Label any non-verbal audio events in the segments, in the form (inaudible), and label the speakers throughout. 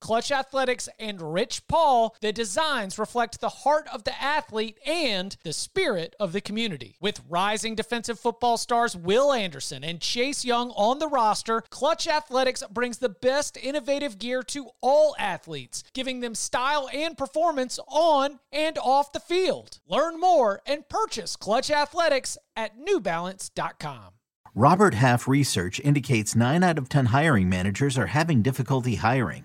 Speaker 1: Clutch Athletics, and Rich Paul, the designs reflect the heart of the athlete and the spirit of the community. With rising defensive football stars Will Anderson and Chase Young on the roster, Clutch Athletics brings the best innovative gear to all athletes, giving them style and performance on and off the field. Learn more and purchase Clutch Athletics at newbalance.com.
Speaker 2: Robert Half research indicates 9 out of 10 hiring managers are having difficulty hiring.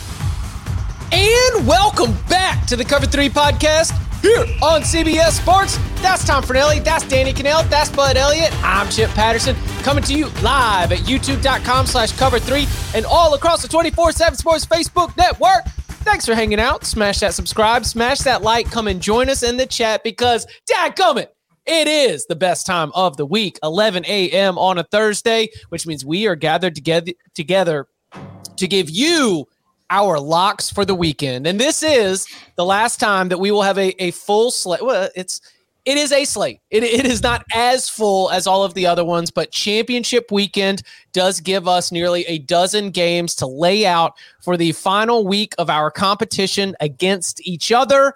Speaker 1: And welcome back to the Cover 3 podcast here on CBS Sports. That's Tom Fornelli. That's Danny Kanell. That's Bud Elliott. I'm Chip Patterson coming to you live at youtube.com slash cover three and all across the 24-7 Sports Facebook network. Thanks for hanging out. Smash that subscribe, smash that like, come and join us in the chat because dad dadgummit, it is the best time of the week, 11 a.m. on a Thursday, which means we are gathered together together to give you our locks for the weekend. And this is the last time that we will have a, a full slate. Well, it's it is a slate. It, it is not as full as all of the other ones, but championship weekend does give us nearly a dozen games to lay out for the final week of our competition against each other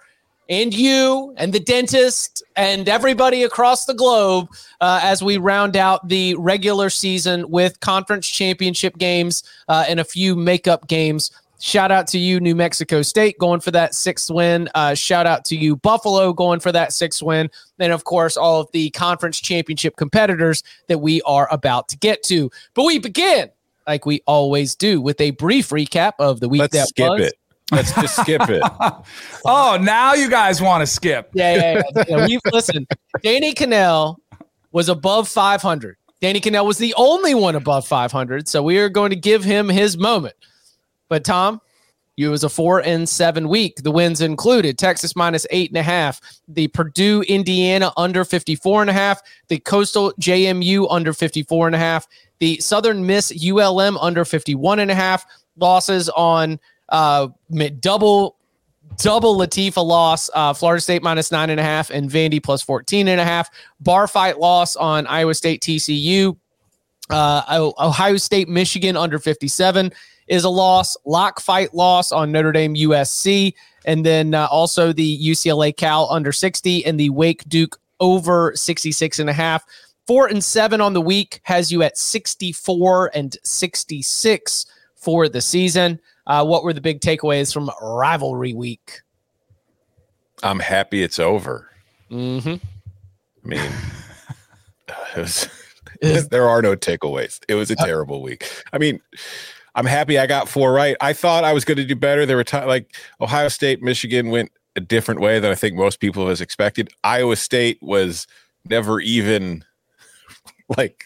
Speaker 1: and you and the dentist and everybody across the globe uh, as we round out the regular season with conference championship games uh, and a few makeup games Shout out to you, New Mexico State, going for that sixth win. Uh, shout out to you, Buffalo, going for that sixth win. And of course, all of the conference championship competitors that we are about to get to. But we begin, like we always do, with a brief recap of the week that.
Speaker 3: Let's
Speaker 1: that
Speaker 3: skip
Speaker 1: was.
Speaker 3: it. Let's just skip it. (laughs)
Speaker 4: oh, now you guys want to skip.
Speaker 1: Yeah, yeah, yeah. yeah we've listen. Danny Kanell was above 500. Danny Kanell was the only one above 500. So we are going to give him his moment. But Tom, you was a four and seven week. The wins included Texas minus eight and a half, the Purdue Indiana under 54 and a half, the Coastal JMU under 54 and a half, the Southern Miss ULM under 51 and a half, losses on uh double double Latifah loss, uh, Florida State minus nine and a half, and Vandy plus 14 and a half. Bar fight loss on Iowa State TCU. Uh, Ohio State, Michigan under 57 is a loss. Lock fight loss on Notre Dame USC. And then uh, also the UCLA Cal under 60 and the Wake Duke over 66 and a half. Four and seven on the week has you at 64 and 66 for the season. Uh, what were the big takeaways from rivalry week?
Speaker 3: I'm happy it's over.
Speaker 1: Mm-hmm.
Speaker 3: I mean, (laughs) (laughs) it was, (laughs) there are no takeaways. It was a uh, terrible week. I mean, I'm happy I got four right. I thought I was going to do better. There were t- like Ohio State, Michigan went a different way than I think most people has expected. Iowa State was never even (laughs) like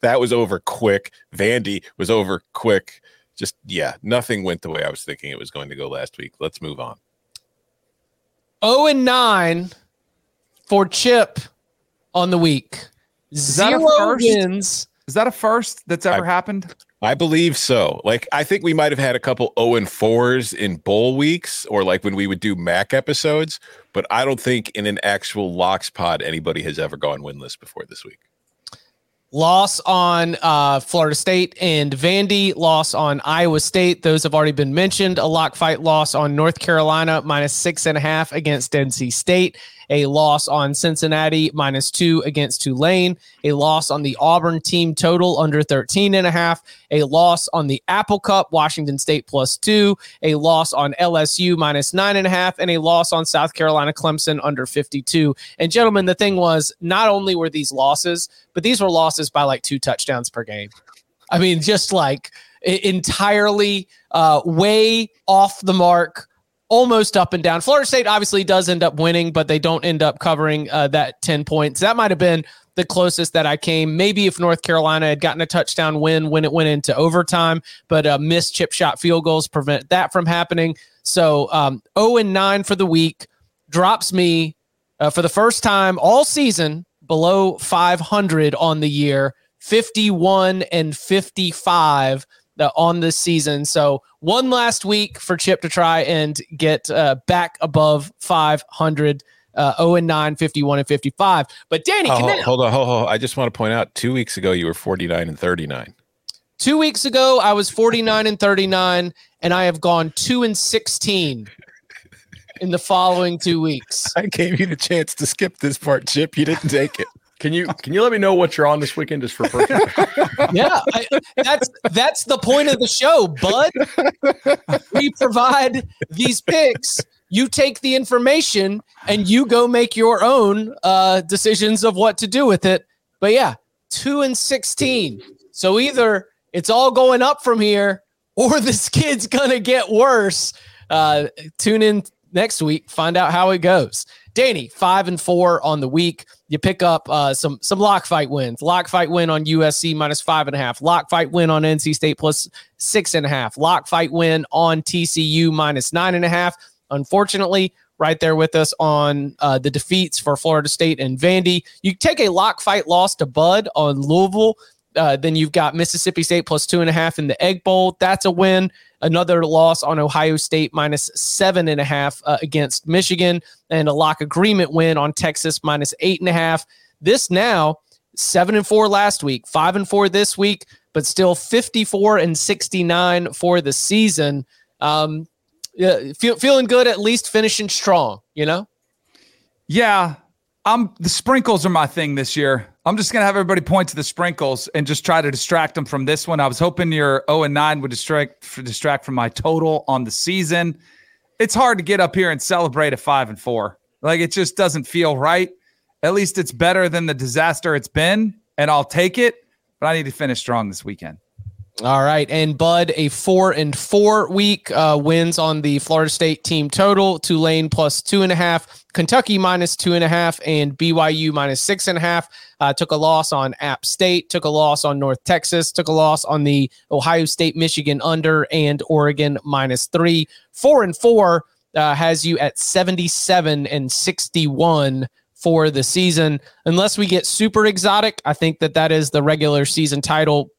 Speaker 3: that was over quick. Vandy was over quick. Just yeah, nothing went the way I was thinking it was going to go last week. Let's move on.
Speaker 1: Oh and 9 for Chip on the week.
Speaker 4: Is
Speaker 1: Zero wins.
Speaker 4: Is that a first that's ever I, happened?
Speaker 3: I believe so. Like I think we might have had a couple 0 and 4s in bowl weeks or like when we would do Mac episodes, but I don't think in an actual locks pod anybody has ever gone winless before this week.
Speaker 1: Loss on uh, Florida State and Vandy, loss on Iowa State. Those have already been mentioned. A lock fight loss on North Carolina, minus six and a half against NC State, a loss on Cincinnati minus two against Tulane, a loss on the Auburn team total under 13 and a half, a loss on the Apple Cup, Washington State plus two, a loss on LSU minus nine and a half, and a loss on South Carolina Clemson under 52. And gentlemen, the thing was, not only were these losses, but these were losses by like two touchdowns per game. I mean, just like entirely uh, way off the mark, almost up and down. Florida State obviously does end up winning, but they don't end up covering uh, that 10 points. That might have been the closest that I came. Maybe if North Carolina had gotten a touchdown win when it went into overtime, but uh, missed chip shot field goals prevent that from happening. So um, 0 and 9 for the week drops me uh, for the first time all season below 500 on the year, 51 and 55 uh, on this season. So one last week for Chip to try and get uh, back above 500. Uh, 0 and 9, 51 and 55. But Danny,
Speaker 3: oh, hold, hold on, hold on. I just want to point out two weeks ago, you were 49 and 39.
Speaker 1: Two weeks ago, I was 49 and 39, and I have gone 2 and 16 in the following two weeks. (laughs)
Speaker 3: I gave you the chance to skip this part, Chip. You didn't take it.
Speaker 5: Can you can you let me know what you're on this weekend just for personal? (laughs)
Speaker 1: yeah, I, that's that's the point of the show, bud. We provide these picks. You take the information and you go make your own uh, decisions of what to do with it. But yeah, two and sixteen. So either it's all going up from here, or this kid's gonna get worse. Uh, tune in next week, find out how it goes. Danny, five and four on the week. You pick up uh, some some lock fight wins. Lock fight win on USC minus five and a half. Lock fight win on NC State plus six and a half. Lock fight win on TCU minus nine and a half. Unfortunately, right there with us on uh, the defeats for Florida State and Vandy. You take a lock fight loss to Bud on Louisville. Uh, then you've got Mississippi State plus two and a half in the Egg Bowl. That's a win. Another loss on Ohio State minus seven and a half uh, against Michigan, and a lock agreement win on Texas minus eight and a half. This now seven and four last week, five and four this week, but still 54 and 69 for the season. Um, yeah, feel, feeling good, at least finishing strong, you know?
Speaker 4: Yeah. I'm the sprinkles are my thing this year. I'm just gonna have everybody point to the sprinkles and just try to distract them from this one. I was hoping your 0 and 9 would distract distract from my total on the season. It's hard to get up here and celebrate a five and four. Like it just doesn't feel right. At least it's better than the disaster it's been, and I'll take it. But I need to finish strong this weekend.
Speaker 1: All right, and Bud, a four and four week uh, wins on the Florida State team total. Tulane plus two and a half, Kentucky minus two and a half, and BYU minus six and a half. Uh, took a loss on App State, took a loss on North Texas, took a loss on the Ohio State, Michigan under, and Oregon minus three. Four and four uh, has you at seventy-seven and sixty-one for the season. Unless we get super exotic, I think that that is the regular season title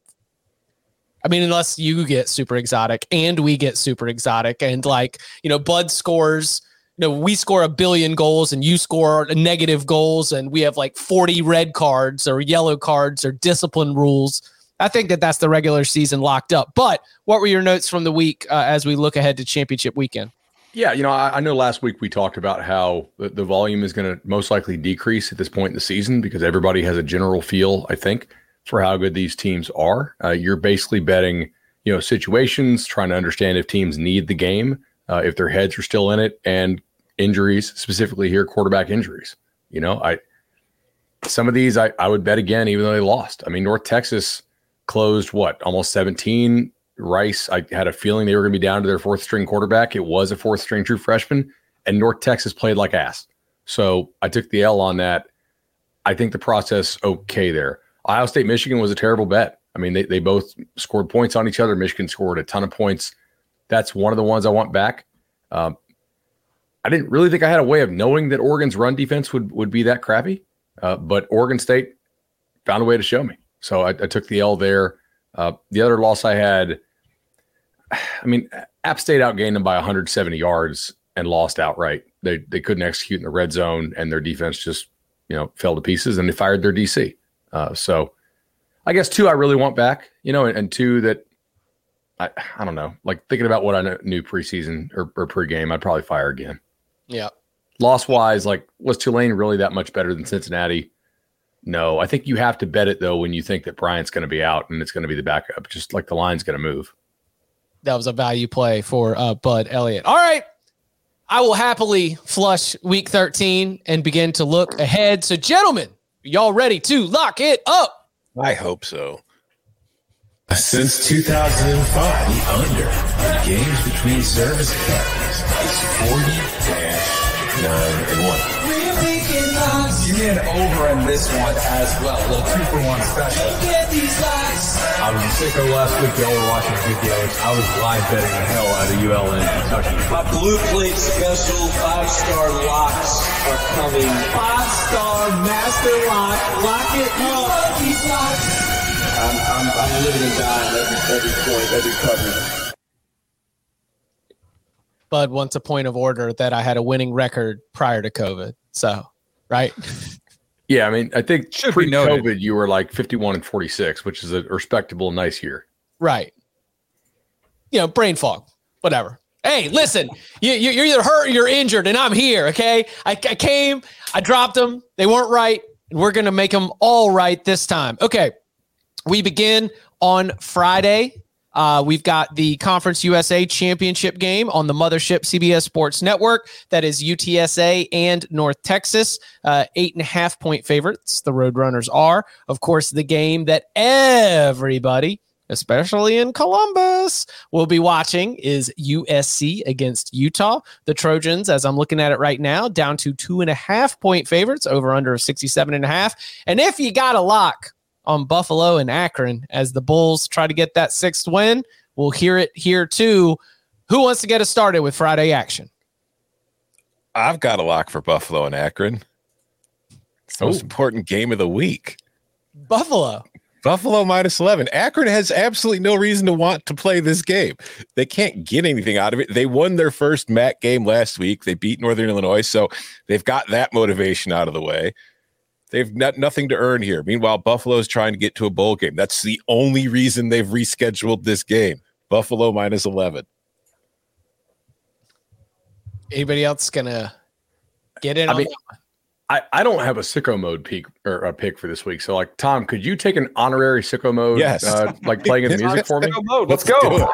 Speaker 1: I mean, unless you get super exotic and we get super exotic, and like, you know, Bud scores, you know, we score a billion goals and you score negative goals, and we have like 40 red cards or yellow cards or discipline rules. I think that that's the regular season locked up. But what were your notes from the week uh, as we look ahead to championship weekend?
Speaker 5: Yeah, you know, I, I know last week we talked about how the, the volume is going to most likely decrease at this point in the season because everybody has a general feel, I think, for how good these teams are. Uh, you're basically betting, you know, situations, trying to understand if teams need the game, uh, if their heads are still in it, and injuries, specifically here, quarterback injuries. You know, I some of these I, I would bet again, even though they lost. I mean, North Texas closed what almost 17. Rice, I had a feeling they were going to be down to their fourth string quarterback. It was a fourth string true freshman, and North Texas played like ass. So I took the L on that. I think the process okay there. Ohio State, Michigan was a terrible bet. I mean, they, they both scored points on each other. Michigan scored a ton of points. That's one of the ones I want back. Um, I didn't really think I had a way of knowing that Oregon's run defense would would be that crappy, uh, but Oregon State found a way to show me. So I, I took the L there. Uh, the other loss I had, I mean, App State outgained them by 170 yards and lost outright. They they couldn't execute in the red zone, and their defense just you know fell to pieces, and they fired their DC. Uh, so I guess two I really want back, you know, and, and, two that I I don't know, like thinking about what I knew preseason or, or pregame, I'd probably fire again.
Speaker 1: Yeah.
Speaker 5: Loss wise, like was Tulane really that much better than Cincinnati? No, I think you have to bet it though when you think that Bryant's going to be out and it's going to be the backup, just like the line's going to move.
Speaker 1: That was a value play for uh, Bud Elliott. All right. I will happily flush week 13 and begin to look ahead. So, gentlemen, y'all ready to lock it up?
Speaker 3: I hope so.
Speaker 6: Since 2005, the under in games between service academies is 40 9 and 1.
Speaker 7: You need an over in this one as well. A little two for one special.
Speaker 8: I was in sicko last week. Y'all were watching videos. I was live betting the hell out of ULN Kentucky.
Speaker 9: My blue plate special five star locks are coming.
Speaker 7: Five star master lock. Lock it up. These locks.
Speaker 9: I'm, I'm, I'm living and dying every, every point, every coverage.
Speaker 1: Bud wants a point of order that I had a winning record prior to COVID. So, right?
Speaker 5: Yeah, I mean, I think
Speaker 4: Should
Speaker 5: pre-COVID you were like 51 and 46, which is a respectable, nice year.
Speaker 1: Right. You know, brain fog, whatever. Hey, listen, you, you- you're either hurt or you're injured, and I'm here. Okay, I, I came, I dropped them. They weren't right, and we're gonna make them all right this time. Okay, we begin on Friday. Uh, we've got the Conference USA Championship game on the mothership CBS Sports Network. That is UTSA and North Texas, uh, eight and a half point favorites. The Roadrunners are, of course, the game that everybody especially in Columbus, we'll be watching is USC against Utah. The Trojans, as I'm looking at it right now, down to two and a half point favorites over under of 67 and a half. And if you got a lock on Buffalo and Akron as the Bulls try to get that sixth win, we'll hear it here too. Who wants to get us started with Friday action?
Speaker 3: I've got a lock for Buffalo and Akron. It's the most important game of the week.
Speaker 1: Buffalo.
Speaker 3: Buffalo minus 11. Akron has absolutely no reason to want to play this game. They can't get anything out of it. They won their first MAC game last week. They beat Northern Illinois, so they've got that motivation out of the way. They've got nothing to earn here. Meanwhile, Buffalo's trying to get to a bowl game. That's the only reason they've rescheduled this game. Buffalo minus 11.
Speaker 1: Anybody else gonna get in
Speaker 5: I
Speaker 1: on
Speaker 5: mean. I, I don't have a sicko mode peak or a pick for this week. So, like, Tom, could you take an honorary sicko mode?
Speaker 3: Yes.
Speaker 5: Uh, like playing in the (laughs) music for me? Mode.
Speaker 4: Let's
Speaker 3: Do
Speaker 4: go.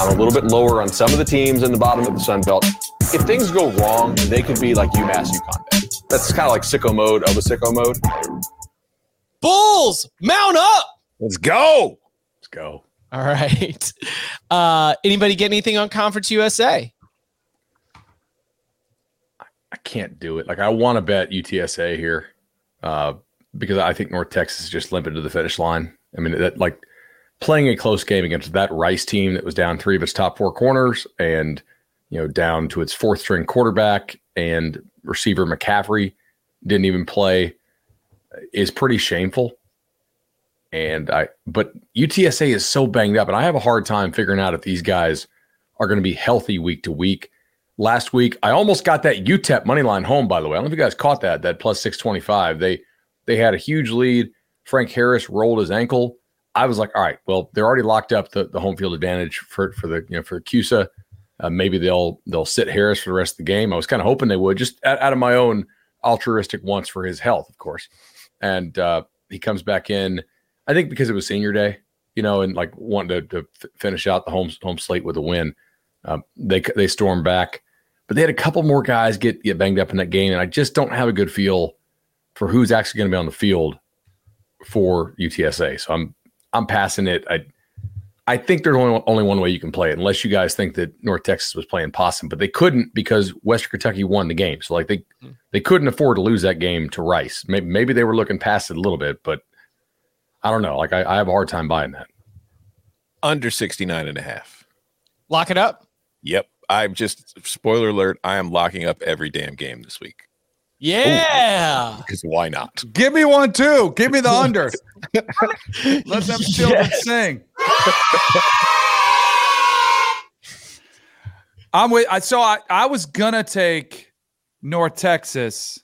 Speaker 10: I'm a little bit lower on some of the teams in the bottom of the Sun Belt. If things go wrong, they could be like UMass UConn. That's kind of like sicko mode of a sicko mode.
Speaker 1: Bulls, mount up.
Speaker 3: Let's go.
Speaker 5: Let's go.
Speaker 1: All right. Uh, anybody get anything on Conference USA?
Speaker 5: I can't do it. Like, I want to bet UTSA here uh, because I think North Texas is just limping to the finish line. I mean, that like playing a close game against that Rice team that was down three of its top four corners and, you know, down to its fourth string quarterback and receiver McCaffrey didn't even play uh, is pretty shameful. And I, but UTSA is so banged up, and I have a hard time figuring out if these guys are going to be healthy week to week. Last week, I almost got that UTEP money line home. By the way, I don't know if you guys caught that. That plus six twenty five. They they had a huge lead. Frank Harris rolled his ankle. I was like, all right, well, they're already locked up the, the home field advantage for for the you know for CUSA. Uh, maybe they'll they'll sit Harris for the rest of the game. I was kind of hoping they would, just out, out of my own altruistic wants for his health, of course. And uh, he comes back in. I think because it was senior day, you know, and like wanting to, to f- finish out the home home slate with a win. Um, they they stormed back, but they had a couple more guys get get banged up in that game, and I just don't have a good feel for who's actually going to be on the field for UTSA. So I'm I'm passing it. I I think there's only only one way you can play it, unless you guys think that North Texas was playing possum, but they couldn't because Western Kentucky won the game. So like they hmm. they couldn't afford to lose that game to Rice. Maybe maybe they were looking past it a little bit, but I don't know. Like I, I have a hard time buying that.
Speaker 3: Under 69 and a half.
Speaker 1: Lock it up.
Speaker 3: Yep. I'm just spoiler alert. I am locking up every damn game this week.
Speaker 1: Yeah.
Speaker 3: Because why not?
Speaker 4: Give me one too. Give me the (laughs) under. Let them (laughs) children sing. I'm with. I so I, I was gonna take North Texas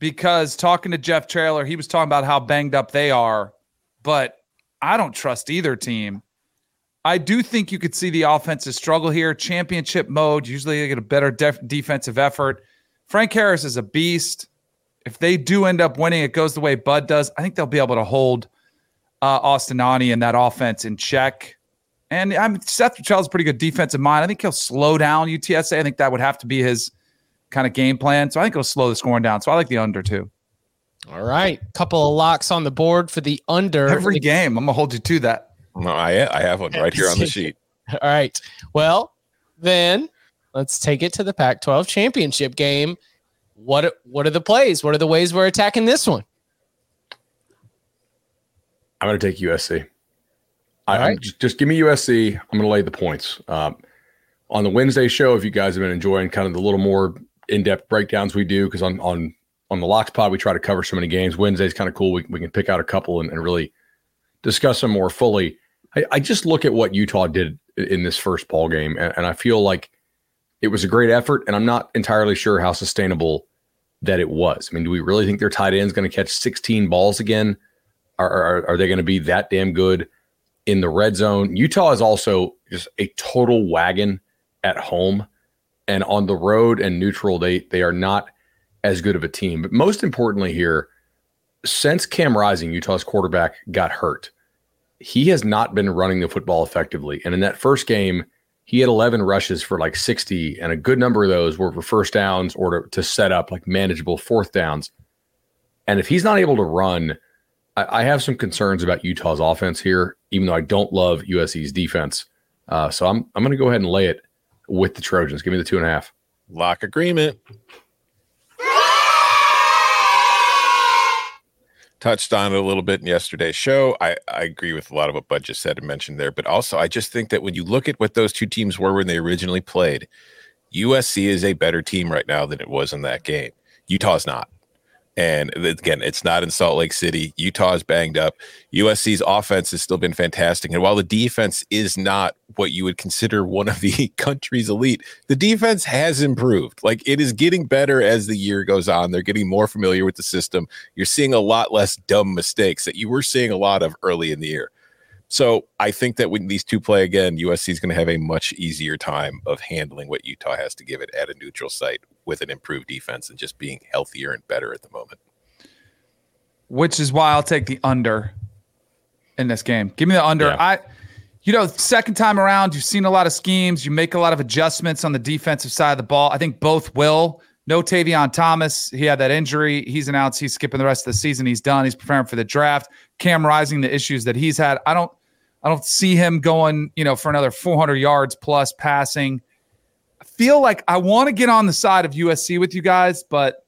Speaker 4: because talking to Jeff Traylor, he was talking about how banged up they are, but I don't trust either team. I do think you could see the offenses struggle here. Championship mode, usually they get a better def- defensive effort. Frank Harris is a beast. If they do end up winning, it goes the way Bud does. I think they'll be able to hold uh, Austin Aune and that offense in check. And I'm Seth Chell's pretty good defensive mind. I think he'll slow down UTSA. I think that would have to be his kind of game plan. So I think he'll slow the scoring down. So I like the under too.
Speaker 1: All right, couple of locks on the board for the under
Speaker 4: every game. I'm gonna hold you to that.
Speaker 3: No, I I have one right here on the (laughs) sheet.
Speaker 1: All right. Well, then let's take it to the Pac-12 championship game. What what are the plays? What are the ways we're attacking this one?
Speaker 5: I'm going to take USC. I, right. just, just, give me USC. I'm going to lay the points. Um, on the Wednesday show, if you guys have been enjoying kind of the little more in-depth breakdowns we do, because on on on the Locks Pod we try to cover so many games. Wednesday's kind of cool. We, we can pick out a couple and, and really discuss them more fully. I, I, just look at what Utah did in this first ball game, and, and I feel like it was a great effort. And I'm not entirely sure how sustainable that it was. I mean, do we really think their tight end is going to catch 16 balls again? Are, are, are they going to be that damn good in the red zone? Utah is also just a total wagon at home and on the road and neutral. They they are not as good of a team. But most importantly here, since Cam Rising, Utah's quarterback, got hurt, he has not been running the football effectively. And in that first game, he had 11 rushes for like 60, and a good number of those were for first downs or to, to set up like manageable fourth downs. And if he's not able to run, I, I have some concerns about Utah's offense here, even though I don't love USC's defense. Uh, so I'm I'm going to go ahead and lay it with the Trojans. Give me the two and a half.
Speaker 3: Lock agreement. Touched on it a little bit in yesterday's show. I, I agree with a lot of what Bud just said and mentioned there, but also I just think that when you look at what those two teams were when they originally played, USC is a better team right now than it was in that game. Utah's not. And again, it's not in Salt Lake City. Utah is banged up. USC's offense has still been fantastic. And while the defense is not what you would consider one of the (laughs) country's elite, the defense has improved. Like it is getting better as the year goes on. They're getting more familiar with the system. You're seeing a lot less dumb mistakes that you were seeing a lot of early in the year. So I think that when these two play again, USC is going to have a much easier time of handling what Utah has to give it at a neutral site with an improved defense and just being healthier and better at the moment.
Speaker 4: Which is why I'll take the under in this game. Give me the under. Yeah. I you know, second time around, you've seen a lot of schemes. You make a lot of adjustments on the defensive side of the ball. I think both will. No Tavion Thomas. He had that injury. He's announced he's skipping the rest of the season. He's done. He's preparing for the draft. Cam Rising, the issues that he's had. I don't I don't see him going, you know, for another 400 yards plus passing I feel like I want to get on the side of USC with you guys, but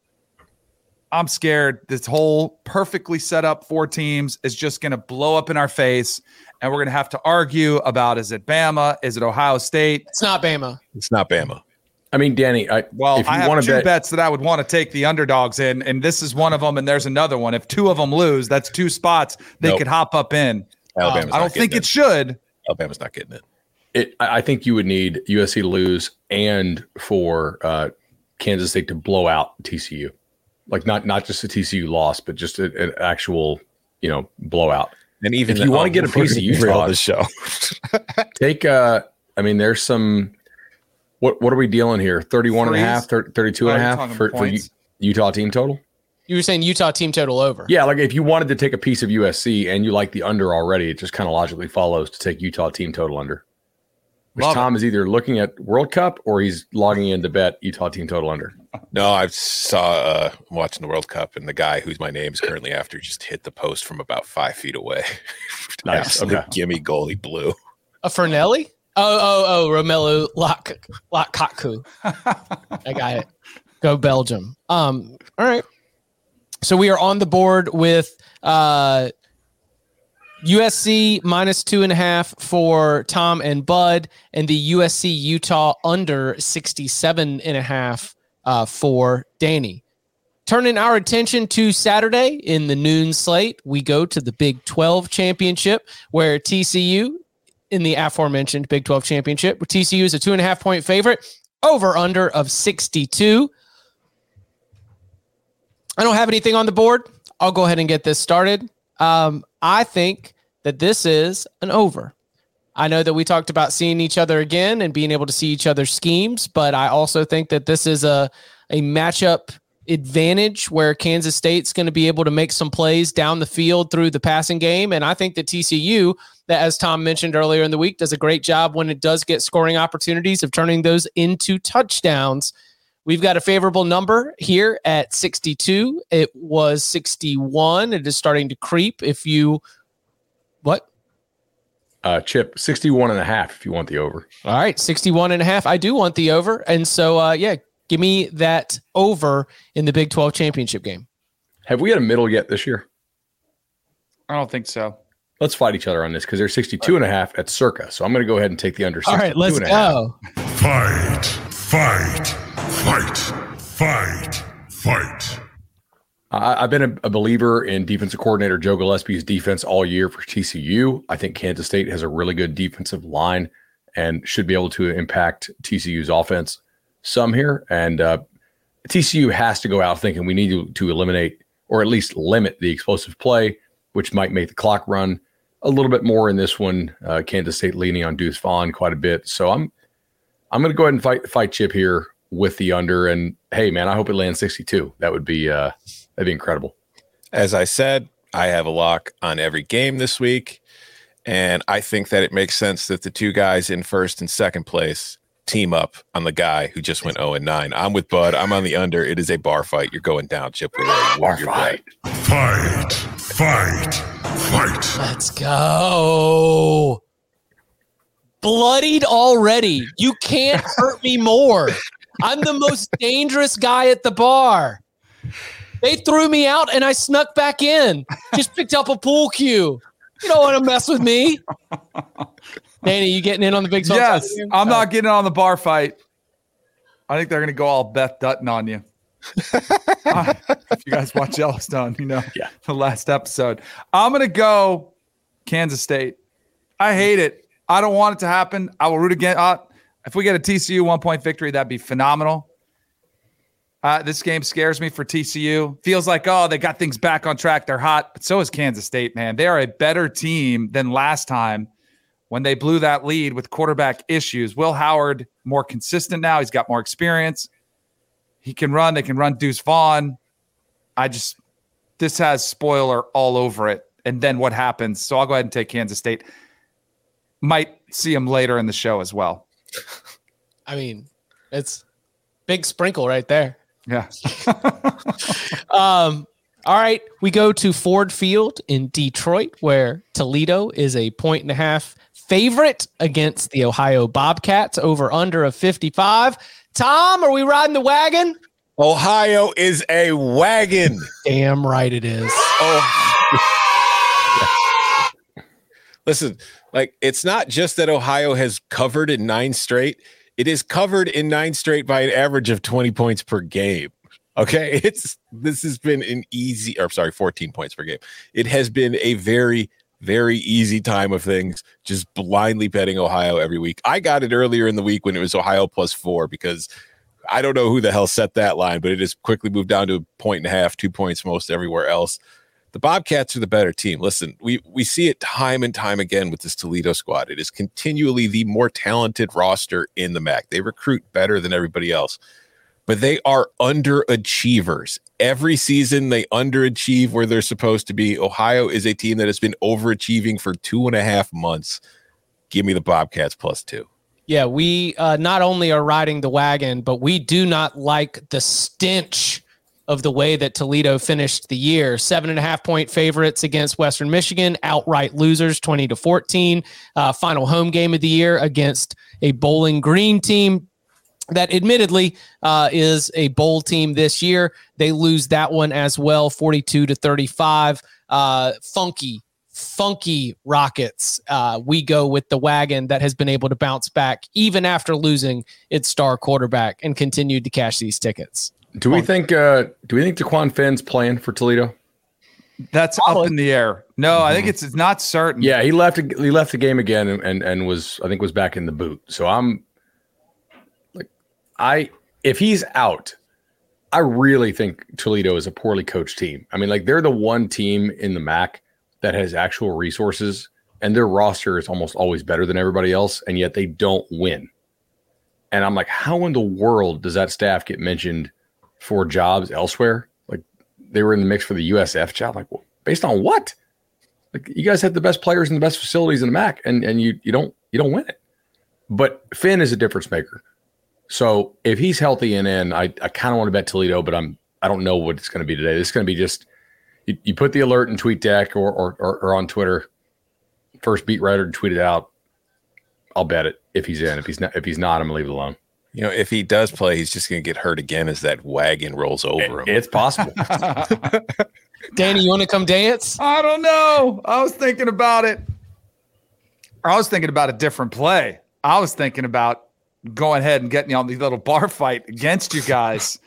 Speaker 4: I'm scared. This whole perfectly set up four teams is just going to blow up in our face. And we're going to have to argue about is it Bama? Is it Ohio State?
Speaker 1: It's not Bama.
Speaker 3: It's not Bama.
Speaker 5: I mean, Danny, I,
Speaker 4: well, I have two bet- bets that I would want to take the underdogs in, and this is one of them, and there's another one. If two of them lose, that's two spots they nope. could hop up in. Um, I don't think it, it should.
Speaker 3: Alabama's not getting it.
Speaker 5: It, I think you would need USC to lose and for uh, Kansas State to blow out TCU, like not not just a TCU loss, but just an actual you know blowout.
Speaker 3: And even
Speaker 5: if you want to get a piece of (laughs) Utah,
Speaker 3: the show,
Speaker 5: take. Uh, I mean, there's some. What what are we dealing here? 31 and a half, 30, 32 and a half for, for Utah team total?
Speaker 1: You were saying Utah team total over.
Speaker 5: Yeah, like if you wanted to take a piece of USC and you like the under already, it just kind of logically follows to take Utah team total under. Which Love Tom it. is either looking at World Cup or he's logging in to bet Utah team total under. (laughs)
Speaker 3: No, I saw uh, watching the World Cup, and the guy whose my name is currently after just hit the post from about five feet away. (laughs)
Speaker 5: nice.
Speaker 3: okay. gimme goalie blue.
Speaker 1: A Fernelli? Oh, oh, oh, Romelu Lukaku. I got it. Go Belgium. Um, all right. So we are on the board with uh USC minus two and a half for Tom and Bud, and the USC Utah under 67 and a half uh, for Danny. Turning our attention to Saturday in the noon slate, we go to the Big 12 championship where TCU, in the aforementioned Big 12 championship, TCU is a two and a half point favorite, over under of 62. I don't have anything on the board. I'll go ahead and get this started. Um, I think that this is an over. I know that we talked about seeing each other again and being able to see each other's schemes, but I also think that this is a a matchup advantage where Kansas State's going to be able to make some plays down the field through the passing game. And I think that TCU, that as Tom mentioned earlier in the week, does a great job when it does get scoring opportunities of turning those into touchdowns. We've got a favorable number here at 62. It was 61. It is starting to creep. If you, what?
Speaker 5: Uh, Chip, 61 and a half if you want the over.
Speaker 1: All right, 61 and a half. I do want the over. And so, uh, yeah, Give me that over in the Big 12 championship game.
Speaker 5: Have we had a middle yet this year?
Speaker 4: I don't think so.
Speaker 5: Let's fight each other on this because they're 62 and a half at circa. So I'm going to go ahead and take the under.
Speaker 1: All right, let's go.
Speaker 6: Fight, fight, fight, fight, fight.
Speaker 5: I, have been a, a, believer in defensive coordinator Joe Gillespie's defense all year for TCU. I think Kansas State has a really good defensive line and should be able to impact TCU's offense some here, and uh, TCU has to go out thinking we need to, to eliminate or at least limit the explosive play, which might make the clock run a little bit more in this one. Uh, Kansas State leaning on Deuce Vaughn quite a bit, so I'm I'm going to go ahead and fight fight Chip here with the under. And hey, man, I hope it lands 62. That would be uh, that'd be incredible.
Speaker 3: As I said, I have a lock on every game this week. And I think that it makes sense that the two guys in first and second place team up on the guy who just went 0 and 9. I'm with Bud. I'm on the under. It is a bar fight. You're going down, Chip.
Speaker 5: Bar fight.
Speaker 6: Fight. Fight. Fight.
Speaker 1: Let's go. Bloodied already. You can't hurt me more. I'm the most dangerous guy at the bar. They threw me out and I snuck back in. Just picked up a pool cue. You don't want to mess with me. Danny, you getting in on the Big 12?
Speaker 4: Yes, I'm not getting on the bar fight. I think they're going to go all Beth Dutton on you. uh, (laughs) if you guys watch Yellowstone, you know
Speaker 5: yeah.
Speaker 4: the last episode. I'm going to go Kansas State. I hate it. I don't want it to happen. I will root again. Uh, if we get a TCU one point victory, that'd be phenomenal. Uh, this game scares me for TCU. Feels like, oh, they got things back on track. They're hot. But so is Kansas State, man. They are a better team than last time when they blew that lead with quarterback issues. Will Howard more consistent now. He's got more experience. He can run. They can run Deuce Vaughn. I just this has spoiler all over it. And then what happens? So I'll go ahead and take Kansas State. Might see him later in the show as well.
Speaker 1: I mean, it's big sprinkle right there.
Speaker 4: Yeah. (laughs)
Speaker 1: um, all right, we go to Ford Field in Detroit, where Toledo is a point and a half favorite against the Ohio Bobcats over under of 55. Tom, are we riding the wagon?
Speaker 3: Ohio is a wagon.
Speaker 1: Damn right it is.
Speaker 3: Oh. (laughs) Listen, like it's not just that Ohio has covered in nine straight, it is covered in nine straight by an average of 20 points per game. Okay. (laughs) It's this has been an easy, or sorry, 14 points per game. It has been a very, very easy time of things, just blindly betting Ohio every week. I got it earlier in the week when it was Ohio plus four because I don't know who the hell set that line, but it has quickly moved down to a point and a half, two points most everywhere else. The Bobcats are the better team. Listen, we we see it time and time again with this Toledo squad. It is continually the more talented roster in the MAC. They recruit better than everybody else but they are underachievers. Every season they underachieve where they're supposed to be. Ohio is a team that has been overachieving for two and a half months. Give me the Bobcats plus two.
Speaker 1: Yeah, we uh, not only are riding the wagon, but we do not like the stench of the way that Toledo finished the year. Seven and a half point favorites against Western Michigan, outright losers, 20 to 14. Uh, final home game of the year against a Bowling Green team that admittedly uh, is a bowl team this year. They lose that one as well, 42 to 35. Uh, funky, funky Rockets. Uh, we go with the wagon that has been able to bounce back even after losing its star quarterback and continued to cash these tickets.
Speaker 5: Do we think? Uh, do we think Dequan Finn's playing for Toledo?
Speaker 4: That's Probably. up in the air. No, mm-hmm. I think it's, it's not certain.
Speaker 5: Yeah, he left. He left the game again, and, and and was I think was back in the boot. So I'm I if he's out, I really think Toledo is a poorly coached team. I mean, like they're the one team in the MAC that has actual resources and their roster is almost always better than everybody else, and yet they don't win. And I'm like, how in the world does that staff get mentioned for jobs elsewhere? Like they were in the mix for the USF job. Like, well, based on what? Like you guys have the best players and the best facilities in the MAC, and and you you don't you don't win it. But Finn is a difference maker. So if he's healthy and in, I, I kind of want to bet Toledo, but I'm I don't know what it's going to be today. This is going to be just you, you put the alert in TweetDeck or, or, or or on Twitter. First beat writer to tweet it out. I'll bet it if he's in. If he's not, if he's not, I'm gonna leave it alone.
Speaker 3: You know, if he does play, he's just going to get hurt again as that wagon rolls over him.
Speaker 5: It's possible. (laughs)
Speaker 1: Danny, you want to come dance?
Speaker 4: I don't know. I was thinking about it. I was thinking about a different play. I was thinking about going ahead and getting you on the little bar fight against you guys.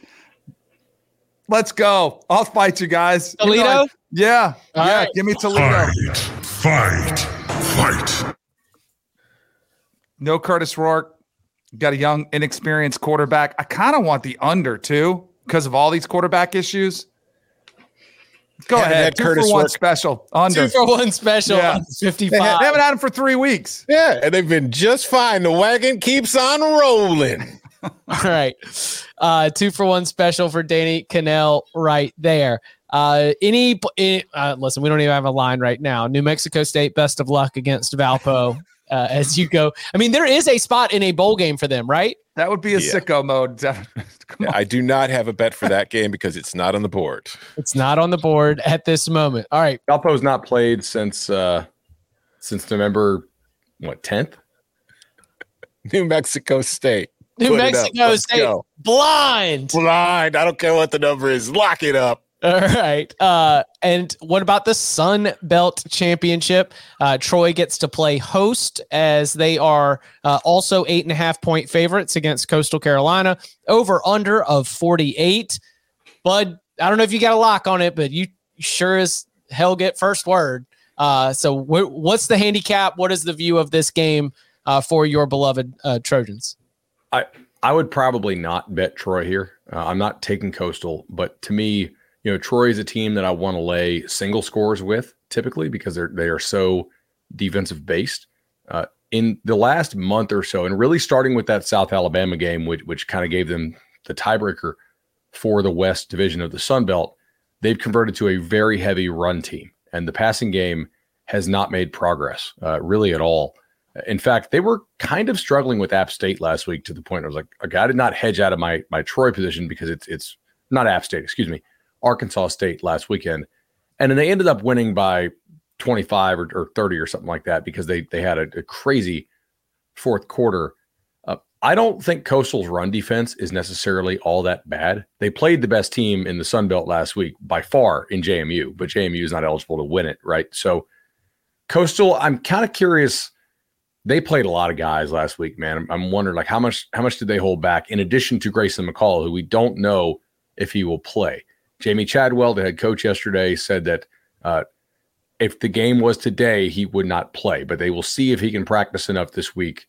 Speaker 4: Let's go. I'll fight you guys. You know,
Speaker 1: Toledo?
Speaker 4: I- yeah.
Speaker 1: All
Speaker 4: yeah.
Speaker 1: right.
Speaker 4: Give me Toledo.
Speaker 6: Fight, fight, fight.
Speaker 4: No Kurtis Rourke. Got a young, inexperienced quarterback. I kind of want the under too because of all these quarterback issues. Go
Speaker 3: Haven't
Speaker 4: ahead. Two
Speaker 3: Kurtis
Speaker 4: for one
Speaker 3: Rourke-
Speaker 4: special. Under.
Speaker 1: Two for one special
Speaker 4: Yeah.
Speaker 1: on
Speaker 4: They
Speaker 1: 55.
Speaker 4: ha- they haven't had him for three weeks.
Speaker 3: Yeah, and they've been just fine. The wagon keeps on rolling. (laughs)
Speaker 1: All right. Uh, two for one special for Danny Kanell right there. Uh, any, any uh, listen, we don't even have a line right now. New Mexico State, best of luck against Valpo uh, as you go. I mean, there is a spot in a bowl game for them, right?
Speaker 4: That would be a
Speaker 3: Yeah.
Speaker 4: sicko mode. (laughs)
Speaker 3: Yeah. I do not have a bet for that game because it's not on the board.
Speaker 1: It's not on the board at this moment. All right.
Speaker 5: Valpo's not played since uh since November what 10th?
Speaker 3: New Mexico State.
Speaker 1: New
Speaker 3: Put.
Speaker 1: Mexico State
Speaker 3: go.
Speaker 1: blind.
Speaker 3: Blind. I don't care what the number is. Lock it up. (laughs)
Speaker 1: All right. Uh, and what about the Sun Belt Championship? Uh, Troy gets to play host as they are uh, also eight and a half point favorites against Coastal Carolina. Over under of 48. Bud, I don't know if you got a lock on it, but you sure as hell get first word. Uh, so, wh- what's the handicap? What is the view of this game uh, for your beloved uh, Trojans?
Speaker 5: I I would probably not bet Troy here. I'm not taking Coastal, but to me, you know, Troy is a team that I want to lay single scores with typically because they're they are so defensive based. Uh, in the last month or so, and really starting with that South Alabama game, which which kind of gave them the tiebreaker for the West Division of the Sun Belt, they've converted to a very heavy run team, and the passing game has not made progress uh, really at all. In fact, they were kind of struggling with App State last week to the point I was like, okay, I did not hedge out of my my Troy position because it's it's not App State, excuse me, Arkansas State last weekend, and then they ended up winning by 25 or, or 30 or something like that because they they had a, a crazy fourth quarter. Uh, I don't think Coastal's run defense is necessarily all that bad. They played the best team in the Sun Belt last week by far in JMU, but JMU is not eligible to win it, right? So Coastal, I'm kind of curious they played a lot of guys last week, man. I'm, I'm wondering like how much how much did they hold back in addition to Grayson McCall, who we don't know if he will play. Jamie Chadwell, the head coach yesterday, said that uh, if the game was today, he would not play, but they will see if he can practice enough this week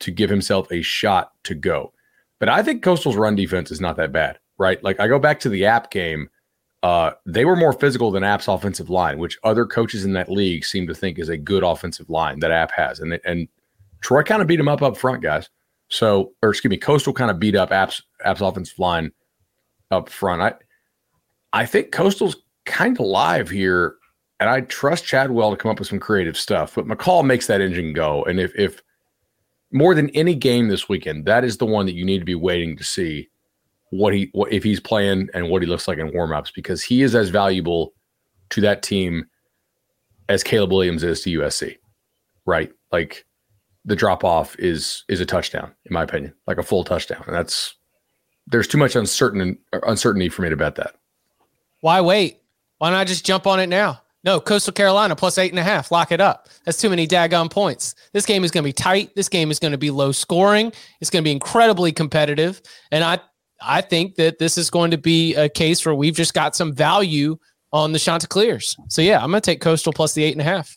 Speaker 5: to give himself a shot to go. But I think Coastal's run defense is not that bad, right? Like I go back to the app game. Uh, they were more physical than App's offensive line, which other coaches in that league seem to think is a good offensive line that App has. And and Troy kind of beat him up up front, guys. So, or excuse me, Coastal kind of beat up App's App's offensive line up front. I I think Coastal's kind of live here, and I trust Chadwell to come up with some creative stuff. But McCall makes that engine go, and if if more than any game this weekend, that is the one that you need to be waiting to see what he what if he's playing and what he looks like in warmups because he is as valuable to that team as Caleb Williams is to USC. Right? Like the drop off is is a touchdown in my opinion, like a full touchdown. And that's there's too much uncertain uncertainty for me to bet that.
Speaker 1: Why wait? Why not just jump on it now? No, Coastal Carolina plus eight and a half. Lock it up. That's too many daggone points. This game is going to be tight. This game is going to be low scoring. It's going to be incredibly competitive. And I, I think that this is going to be a case where we've just got some value on the Chanticleers. So yeah, I'm going to take Coastal plus the eight and a half.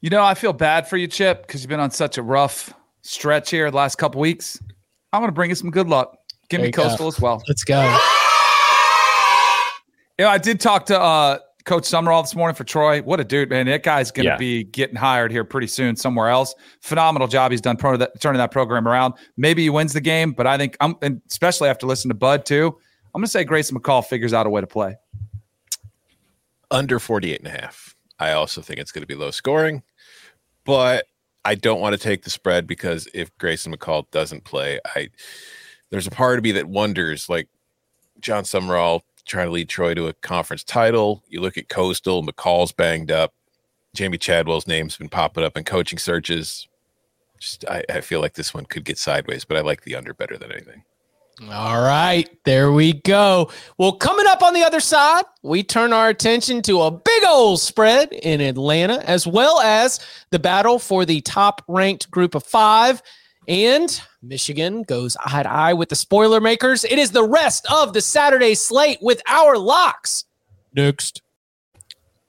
Speaker 4: You know, I feel bad for you, Chip, because you've been on such a rough stretch here the last couple weeks. I'm going to bring you some good luck. Give
Speaker 1: There
Speaker 4: me
Speaker 1: you go.
Speaker 4: Coastal as well.
Speaker 1: Let's go.
Speaker 4: Yeah, I did talk to uh, Coach Sumrall this morning for Troy. What a dude, man! That guy's going to
Speaker 5: Yeah.
Speaker 4: be getting hired here pretty soon somewhere else. Phenomenal job he's done pro- that, turning that program around. Maybe he wins the game, but I think I'm, and especially after listening to Bud too. I'm going to say Grayson McCall figures out a way to play.
Speaker 3: under 48 and a half. I also think it's going to be low scoring, but I don't want to take the spread because if Grayson McCall doesn't play, I there's a part of me that wonders like Jon Sumrall trying to lead Troy to a conference title. You look at Coastal, McCall's banged up. Jamey Chadwell's name's been popping up in coaching searches. Just I, I feel like this one could get sideways, but I like the under better than anything.
Speaker 1: All right, there we go. Well, coming up on the other side, we turn our attention to a big old spread in Atlanta, as well as the battle for the top ranked group of five. And Michigan goes eye to eye with the spoiler makers. It is the rest of the Saturday slate with our locks. Next.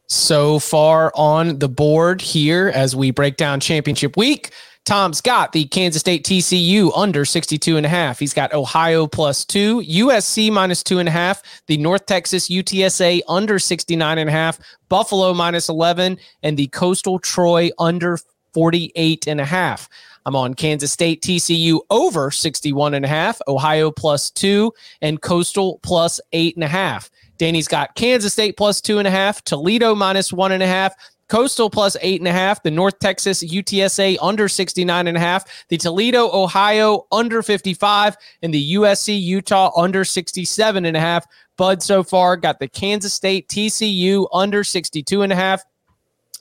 Speaker 1: So far on the board here as we break down championship week. Tom's got the Kansas State TCU under 62 and a half. He's got Ohio plus two, USC minus two and a half, the North Texas UTSA under 69 and a half, Buffalo minus 11, and the Coastal Troy under 48 and a half. I'm on Kansas State TCU over 61 and a half, Ohio plus two, and Coastal plus eight and a half. Danny's got Kansas State plus two and a half, Toledo minus one and a half, Coastal plus eight and a half, the North Texas UTSA under 69 and a half, the Toledo, Ohio under 55, and the USC Utah under 67 and a half. Bud so far got the Kansas State TCU under 62 and a half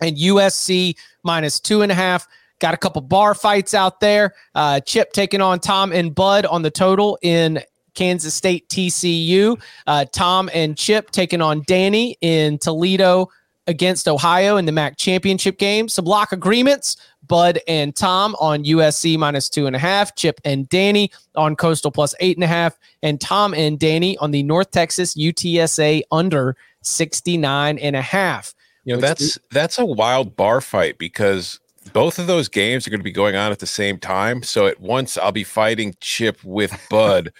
Speaker 1: and USC minus two and a half. Got a couple bar fights out there. Uh, Chip taking on Tom and Bud on the total in Kansas State TCU. Uh, Tom and Chip taking on Danny in Toledo against Ohio in the MAC championship game. Some lock agreements. Bud and Tom on USC minus two and a half. Chip and Danny on Coastal plus eight and a half. And Tom and Danny on the North Texas UTSA under 69 and a half.
Speaker 3: You know, that's that's a wild bar fight because both of those games are going to be going on at the same time. So at once I'll be fighting Chip with Bud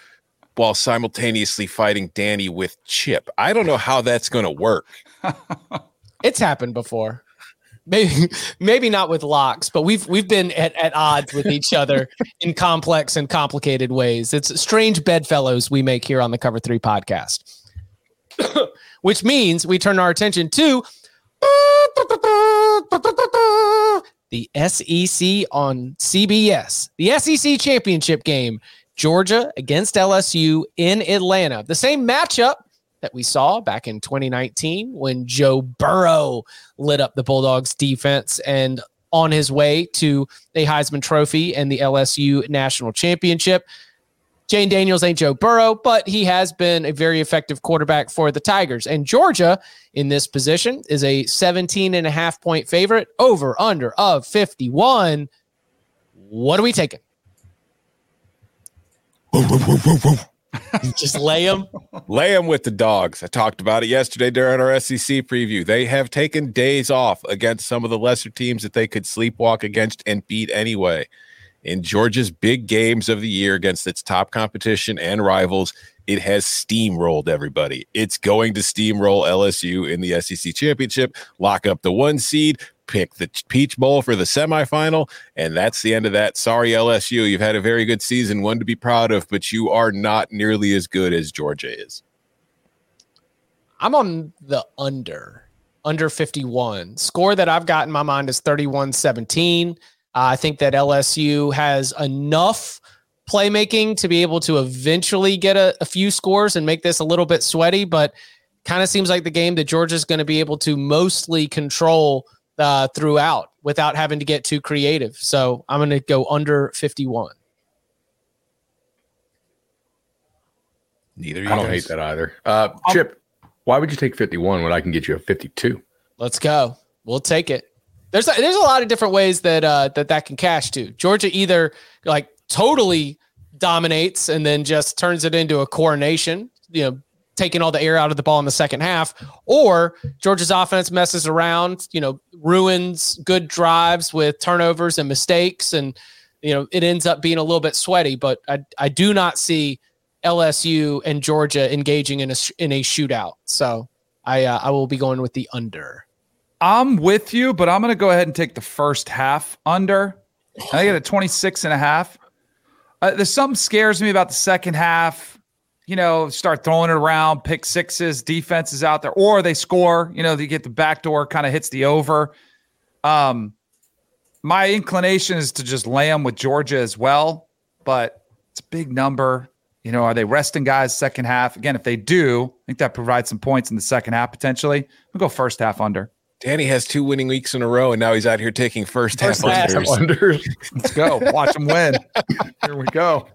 Speaker 3: while simultaneously fighting Danny with Chip. I don't know how that's going to work. (laughs)
Speaker 1: It's happened before. Maybe maybe not with locks, but we've we've been at, at odds with each other (laughs) in complex and complicated ways. It's strange bedfellows we make here on the Cover 3 podcast. (coughs) Which means we turn our attention to the SEC on CBS. The SEC championship game, Georgia against LSU in Atlanta. The same matchup that we saw back in 2019 when Joe Burrow lit up the Bulldogs defense and on his way to a Heisman Trophy and the LSU National Championship. Jayden Daniels ain't Joe Burrow, but he has been a very effective quarterback for the Tigers. And Georgia in this position is a 17 and a half point favorite over under of 51. What are we taking? (laughs) Just lay them.
Speaker 3: Lay them with the dogs. I talked about it yesterday during our SEC preview. They have taken days off against some of the lesser teams that they could sleepwalk against and beat anyway. In Georgia's big games of the year against its top competition and rivals, it has steamrolled everybody. It's going to steamroll LSU in the SEC championship, lock up the one seed, pick the Peach Bowl for the semifinal, and that's the end of that. Sorry, LSU. You've had a very good season, one to be proud of, but you are not nearly as good as Georgia is.
Speaker 1: I'm on the under, under 51. Score that I've got in my mind is 31 17. Uh, I think that LSU has enough playmaking to be able to eventually get a, a few scores and make this a little bit sweaty, but kind of seems like the game that Georgia's going to be able to mostly control uh, throughout without having to get too creative. So I'm going to go under 51.
Speaker 3: Neither. Of you.
Speaker 5: I don't hate that either. Uh, Chip, why would you take 51 when I can get you a 52?
Speaker 1: Let's go. We'll take it. There's a, there's a lot of different ways that uh, that that can cash to. Georgia either like totally dominates and then just turns it into a coronation, you know, taking all the air out of the ball in the second half, or Georgia's offense messes around, you know, ruins good drives with turnovers and mistakes, and you know it ends up being a little bit sweaty. But I I do not see LSU and Georgia engaging in a in a shootout. So I uh, I will be going with the under.
Speaker 4: I'm with you, but I'm going to go ahead and take the first half under. I get a 26 and a half. Uh, there's something scares me about the second half. You know, start throwing it around, pick sixes, defense is out there, or they score. You know, they get the back door, kind of hits the over. Um, my inclination is to just lay them with Georgia as well, but it's a big number. You know, are they resting guys second half? Again, if they do, I think that provides some points in the second half potentially. We'll go first half under.
Speaker 3: Danny has two winning weeks in a row, and now he's out here taking first,
Speaker 4: First
Speaker 3: half
Speaker 4: half
Speaker 3: unders.
Speaker 4: Let's go. (laughs) Watch him win. Here we go.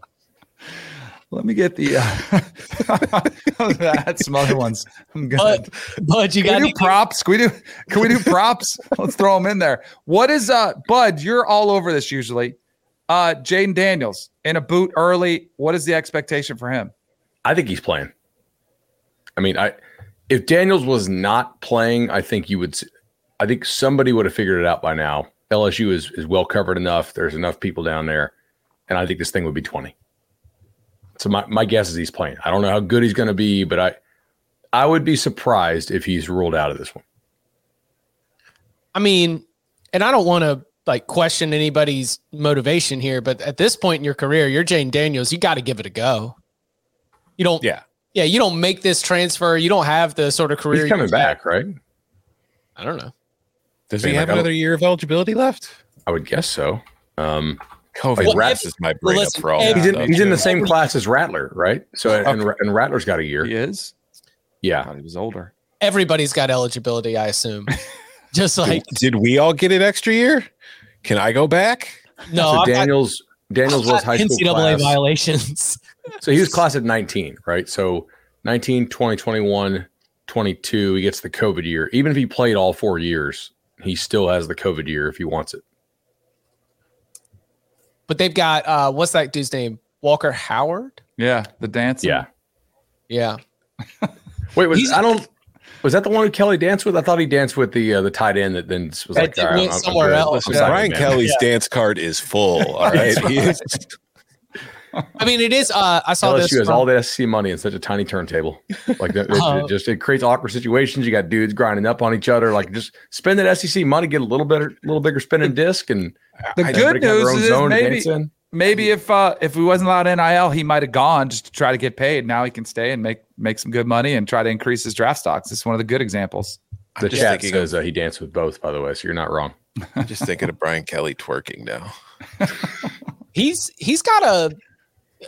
Speaker 4: Let me get the uh, (laughs) that's some other ones. I'm good.
Speaker 1: But but you
Speaker 4: Can
Speaker 1: got
Speaker 4: we do props? Can we do can we do props? Let's throw them in there. What is uh Bud? You're all over this usually. Uh Jayden Daniels in a boot early. What is the expectation for him?
Speaker 5: I think he's playing. I mean, I if Daniels was not playing, I think you would. I think somebody would have figured it out by now. LSU is is well covered enough. There's enough people down there, and I think this thing would be twenty. So my, my guess is he's playing. I don't know how good he's going to be, but I I would be surprised if he's ruled out of this one.
Speaker 1: I mean, and I don't want to like question anybody's motivation here, but at this point in your career, you're Jayden Daniels. You got to give it a go. You don't.
Speaker 3: Yeah.
Speaker 1: Yeah. You don't make this transfer. You don't have the sort of career.
Speaker 5: He's coming back, right?
Speaker 1: I don't know.
Speaker 3: Does he have
Speaker 5: like,
Speaker 3: another year of eligibility left?
Speaker 5: I would guess so. Um,
Speaker 3: COVID
Speaker 1: Well,
Speaker 3: wraps
Speaker 1: if-
Speaker 3: my brain
Speaker 1: well,
Speaker 3: up for all
Speaker 1: if-
Speaker 3: that
Speaker 5: he's in
Speaker 3: stuff,
Speaker 5: he's in the same class as Rattler, right? So and, and Rattler's got a year.
Speaker 4: He is.
Speaker 5: Yeah,
Speaker 4: he was older.
Speaker 1: Everybody's got eligibility, I assume. (laughs) Just like
Speaker 3: Did we all get an extra year? Can I go back?
Speaker 1: no,
Speaker 5: so
Speaker 1: I've got-
Speaker 5: Daniels Daniels was
Speaker 1: I've got
Speaker 5: high school
Speaker 1: NCAA
Speaker 5: class.
Speaker 1: violations. (laughs)
Speaker 5: So he was class at 19, right? So 19, 20, 21, 22, he gets the COVID year. Even if he played all four years, he still has the COVID year if he wants it.
Speaker 1: but they've got uh what's that dude's name? Walker Howard?
Speaker 4: Yeah, the dance.
Speaker 5: Yeah.
Speaker 1: Yeah. (laughs)
Speaker 5: Wait, was
Speaker 1: He's-
Speaker 5: I don't was that the one who Kelly danced with? I thought he danced with the uh, the tight end that then was
Speaker 1: That
Speaker 5: like,
Speaker 1: dude
Speaker 5: all right,
Speaker 1: went
Speaker 5: I'm- I'm
Speaker 1: somewhere else.
Speaker 5: I'm
Speaker 3: Listen,
Speaker 5: sorry,
Speaker 3: Brian
Speaker 5: man.
Speaker 3: Kelly's dance card is full. All (laughs) right. He is-
Speaker 1: I mean, it is. Uh, I saw this.
Speaker 5: LSU has
Speaker 1: from-
Speaker 5: all the SC money in such a tiny turntable. Like that, it-
Speaker 1: Oh.
Speaker 5: it just it creates awkward situations. You got dudes grinding up on each other. Like just spend that SEC money, get a little better, a little bigger spinning disc, and
Speaker 4: The
Speaker 5: I-
Speaker 4: good
Speaker 5: everybody can have their
Speaker 4: news is maybe maybe if uh if we wasn't allowed NIL, he might have gone just to try to get paid. Now he can stay and make make some good money and try to increase his draft stocks. It's one of the good examples.
Speaker 5: The
Speaker 3: just
Speaker 5: chat
Speaker 3: thinking
Speaker 5: says uh, he danced with both, by the way, so you're not wrong.
Speaker 3: I'm just thinking of Brian Kelly twerking now. (laughs)
Speaker 1: he's he's got a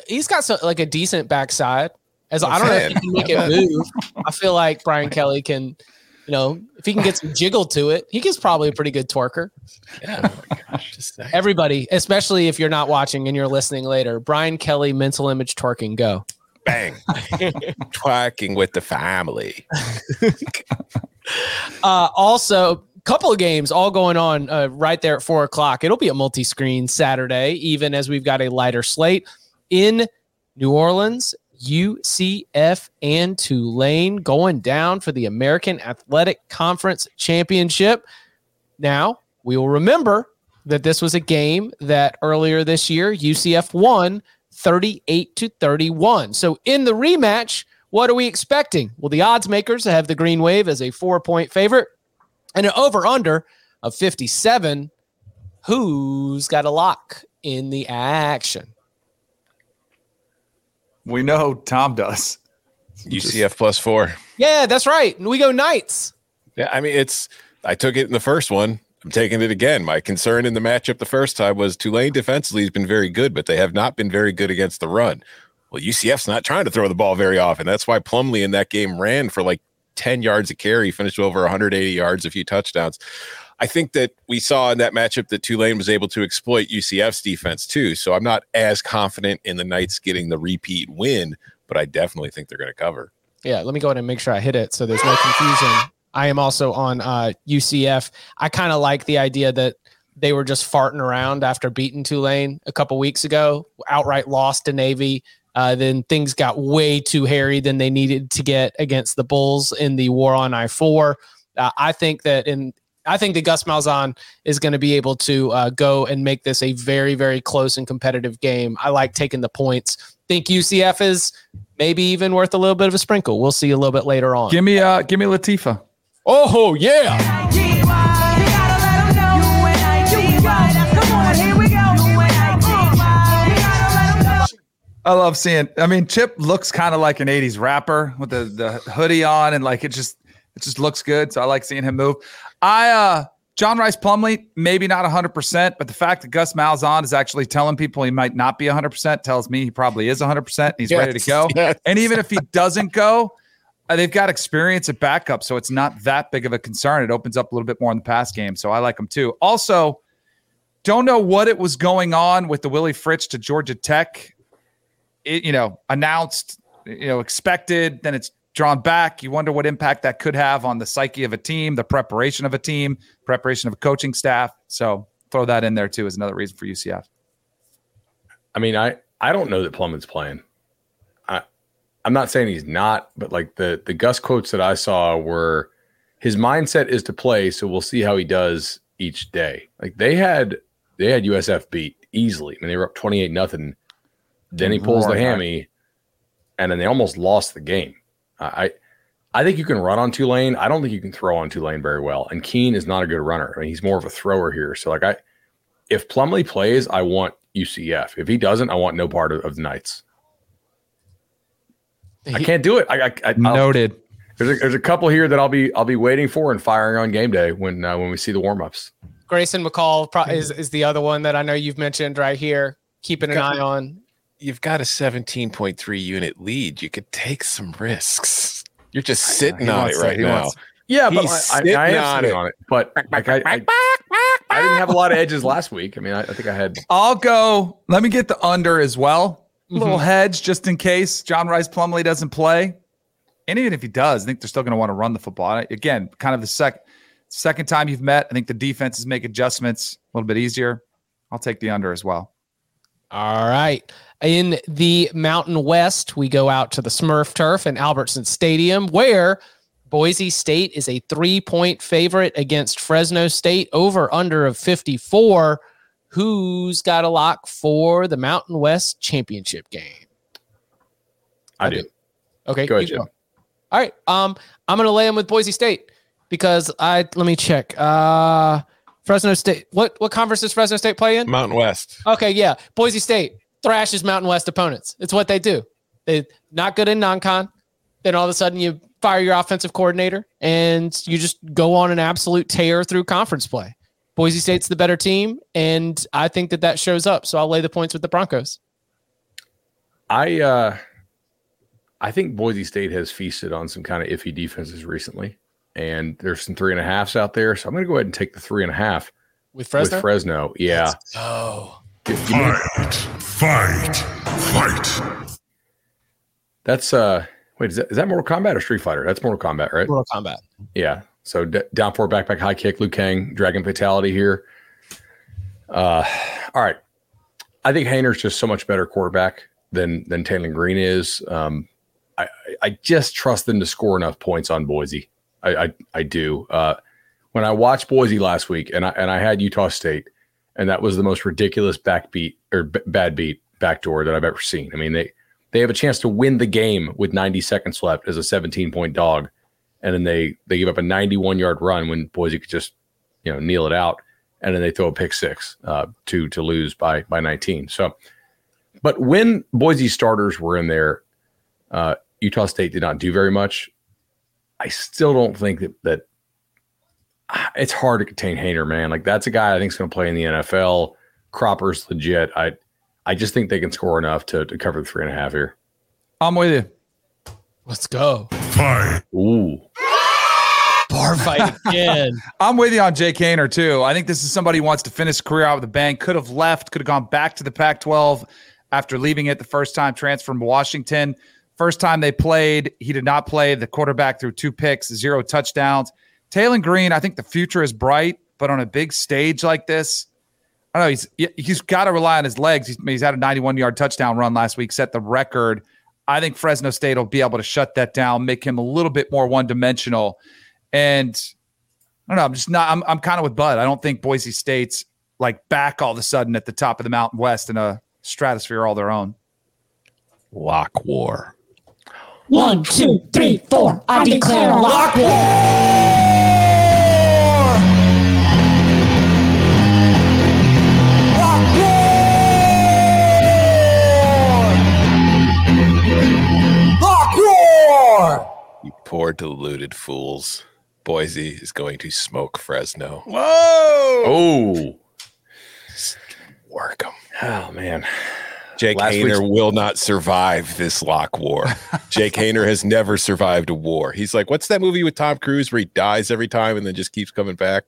Speaker 1: he's got some, like a decent backside. As I don't know if he can make it (laughs) move. I feel like Brian Kelly can, you know, if he can get some jiggle to it, he gets probably a pretty good twerker.
Speaker 3: Yeah. Oh my gosh.
Speaker 1: Everybody, especially if you're not watching and you're listening later, Brian Kelly mental image twerking go.
Speaker 3: Bang. (laughs) Twerking with the family. (laughs)
Speaker 1: Uh, also, couple of games all going on uh, right there at four o'clock. It'll be a multi-screen Saturday, even as we've got a lighter slate in New Orleans. UCF and Tulane going down for the American Athletic Conference Championship. Now, we will remember that this was a game that earlier this year UCF won 38 to 31. So in the rematch, what are we expecting? Well, the odds makers have the Green Wave as a four point favorite and an over under of 57. Who's got a lock in the action?
Speaker 4: We know Tom does.
Speaker 3: UCF plus four.
Speaker 1: Yeah, that's right. We go Knights.
Speaker 3: Yeah, I mean it's. I took it in the first one. I'm taking it again. My concern in the matchup the first time was Tulane defensively has been very good, but they have not been very good against the run. Well, UCF's not trying to throw the ball very often. That's why Plumlee in that game ran for like 10 yards a carry, finished over 180 yards, a few touchdowns. I think that we saw in that matchup that Tulane was able to exploit UCF's defense too. So I'm not as confident in the Knights getting the repeat win, but I definitely think they're going to cover.
Speaker 1: Yeah, let me go ahead and make sure I hit it so there's no confusion. I am also on uh, UCF. I kind of like the idea that they were just farting around after beating Tulane a couple weeks ago, outright lost to Navy. Uh, then things got way too hairy than they needed to get against the Bulls in the war on I four. Uh, I think that in I think that Gus Malzahn is going to be able to uh, go and make this a very, very close and competitive game. I like taking the points think UCF is maybe even worth a little bit of a sprinkle. We'll see a little bit later on.
Speaker 4: Give me uh give me Latifa.
Speaker 1: Oh yeah.
Speaker 4: I love seeing. I mean, Chip looks kind of like an '80s rapper with the the hoodie on, and like it just it just looks good. So I like seeing him move. I uh John Rhys Plumlee, maybe not 100%, but the fact that Gus Malzahn is actually telling people he might not be 100% tells me he probably is 100%. And he's
Speaker 3: Yes,
Speaker 4: ready to go.
Speaker 3: yes.
Speaker 4: And even if he doesn't go, uh, they've got experience at backup, so it's not that big of a concern. It opens up a little bit more in the pass game, so I like him too. Also, don't know what it was going on with the Willie Fritz to Georgia Tech. It, you know, announced, you know, expected, then it's drawn back. You wonder what impact that could have on the psyche of a team, the preparation of a team, preparation of a coaching staff. So throw that in there too as another reason for UCF.
Speaker 5: I mean, I I don't know that Plumlee's playing. I I'm not saying he's not, but like the the Gus quotes that I saw were his mindset is to play, so we'll see how he does each day. Like they had they had USF beat easily. I mean, they were up 28 nothing. Then he pulls the hammy, and then they almost lost the game. I I think you can run on Tulane. I don't think you can throw on Tulane very well. And Keene is not a good runner. I mean, he's more of a thrower here. So like I if Plumlee plays, I want UCF. If he doesn't, I want no part of, of the Knights. I can't do it. I, I, I
Speaker 4: Noted.
Speaker 5: There's a, there's a couple here that I'll be I'll be waiting for and firing on game day when uh, when we see the warm ups.
Speaker 1: Grayson McCall pro- is, is the other one that I know you've mentioned right here. Keeping an eye on.
Speaker 3: You've got a 17.3 unit lead. You could take some risks. You're just sitting on it right now.
Speaker 5: wants- Yeah, but I, I,
Speaker 3: sitting
Speaker 5: I am
Speaker 3: on
Speaker 5: sitting
Speaker 3: it.
Speaker 5: on it. But like I, I, I didn't have a lot of edges last week. I mean, I, I think I had
Speaker 4: I'll go. Let me get the under as well.
Speaker 1: Mm-hmm.
Speaker 4: little hedge just in case John Rhys Plumlee doesn't play. And even if he does, I think they're still going to want to run the football. Again, kind of the sec- second time you've met. I think the defenses make adjustments a little bit easier. I'll take the under as well.
Speaker 1: All right. In the Mountain West, we go out to the Smurf Turf in Albertson Stadium, where Boise State is a three point favorite against Fresno State, over under of 54. Who's got a lock for the Mountain West championship game?
Speaker 5: I do.
Speaker 1: Okay.
Speaker 5: Go ahead,
Speaker 1: All right. Um, I'm gonna lay him with Boise State because I let me check. Uh Fresno State. What what conference does Fresno State play in?
Speaker 3: Mountain West.
Speaker 1: Okay, yeah. Boise State thrashes Mountain West opponents. It's what they do. They not good in non-con. Then all of a sudden you fire your offensive coordinator and you just go on an absolute tear through conference play. Boise State's the better team, and I think that that shows up. So I'll lay the points with the Broncos.
Speaker 5: I uh I think Boise State has feasted on some kind of iffy defenses recently, and there's some three and a halfs out there. So I'm going to go ahead and take the three and a half
Speaker 1: With Fresno.
Speaker 5: with Fresno. Yeah,
Speaker 1: Oh,
Speaker 5: Give- give me-
Speaker 6: Fight, fight, fight.
Speaker 5: that's uh. Wait, is that, is that Mortal Kombat or Street Fighter? That's Mortal Kombat, right?
Speaker 1: Mortal Kombat.
Speaker 5: Yeah. So d- down four backpack high kick, Liu Kang, Dragon Fatality here. Uh, all right. I think Haener's just so much better quarterback than than Taylen Green is. Um, I I- I just trust them to score enough points on Boise. I I, I do. Uh, when I watched Boise last week, and I and I had Utah State, and that was the most ridiculous backbeat or b- bad beat backdoor that I've ever seen. I mean they they have a chance to win the game with 90 seconds left as a 17 point dog and then they they give up a 91 yard run when Boise could just you know kneel it out, and then they throw a pick six uh, to to lose by by 19. So, but when Boise starters were in there, uh, Utah State did not do very much. I still don't think that that (sighs) it's hard to contain Haener, man. Like that's a guy I think is going to play in the NFL. Cropper's legit. I I just think they can score enough to, to cover the three and a half here.
Speaker 4: I'm with you.
Speaker 1: Let's go.
Speaker 6: Fight.
Speaker 5: Ooh.
Speaker 1: Bar fight again. (laughs)
Speaker 4: I'm with you on Jake Haener too. I think this is somebody who wants to finish his career out with a bang. Could have left, could have gone back to the Pac 12 after leaving it the first time, transferred from Washington. First time they played, he did not play. The quarterback threw two picks, zero touchdowns. Taylen Green, I think the future is bright, but on a big stage like this, I don't know. He's he's got to rely on his legs. He's, he's had a 91 yard touchdown run last week, set the record. I think Fresno State will be able to shut that down, make him a little bit more one dimensional. And I don't know. I'm just not. I'm, I'm kind of with Bud. I don't think Boise State's like back all of a sudden at the top of the Mountain West in a stratosphere all their own.
Speaker 3: Lock war.
Speaker 11: One, two, three, four. I declare a lock
Speaker 3: You poor deluded fools. Boise is going to smoke Fresno.
Speaker 5: Whoa! Oh,
Speaker 3: Work them.
Speaker 5: oh man.
Speaker 3: Jake
Speaker 5: Last Haener
Speaker 3: will not survive this lock war. (laughs) Jake Haener has never survived a war. He's like, what's that movie with Tom Cruise where he dies every time and then just keeps coming back?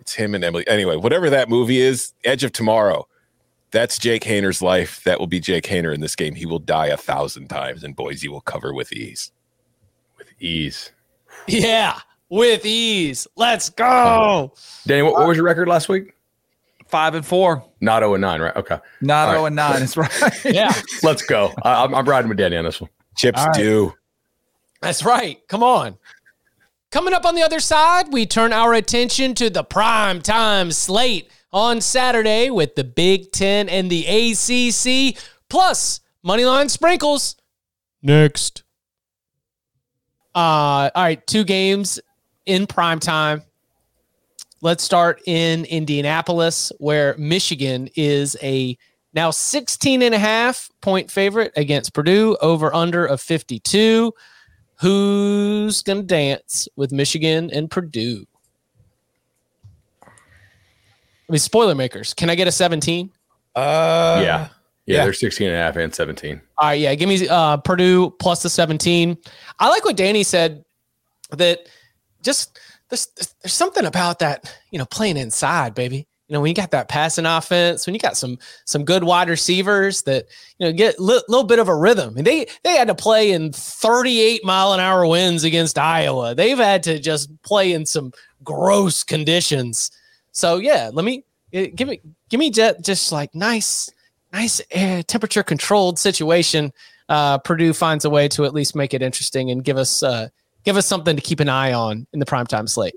Speaker 3: It's him and Emily. Anyway, whatever that movie is, Edge of Tomorrow. That's Jake Haener's life. That will be Jake Haener in this game. He will die a thousand times, and Boise will cover with ease.
Speaker 5: With ease.
Speaker 1: Yeah, with ease. Let's go.
Speaker 5: Danny, what, what was your record last week?
Speaker 4: Five and four.
Speaker 5: Not 0 and 9, right? Okay.
Speaker 4: Not
Speaker 5: All oh right.
Speaker 4: 0 and 9. That's right.
Speaker 1: Yeah, (laughs)
Speaker 5: Let's go. I, I'm, I'm riding with Danny on this one.
Speaker 3: Chips
Speaker 1: All right.
Speaker 3: do.
Speaker 1: that's right. Come on. Coming up on the other side, we turn our attention to the prime time slate on Saturday with the Big Ten and the ACC, plus moneyline sprinkles. Next. Uh, all right, two games in prime time. Let's start in Indianapolis, where Michigan is a now 16 and a half point favorite against Purdue over under of 52. Who's going to dance with Michigan and Purdue? I mean, spoiler makers. Can I get a 17?
Speaker 3: Uh,
Speaker 5: yeah. Yeah.
Speaker 3: yeah.
Speaker 5: they're 16 and a half and 17.
Speaker 1: All right, yeah, give me uh, Purdue plus the 17. I like what Danny said that just there's, there's something about that, you know, playing inside, baby. You know, when you got that passing offense, when you got some some good wide receivers that you know get a li- little bit of a rhythm. And they they had to play in 38 mile an hour winds against Iowa. They've had to just play in some gross conditions. So yeah, let me eh, give me give me just, just like nice nice uh, temperature controlled situation. Uh, Purdue finds a way to at least make it interesting and give us uh, give us something to keep an eye on in the primetime slate.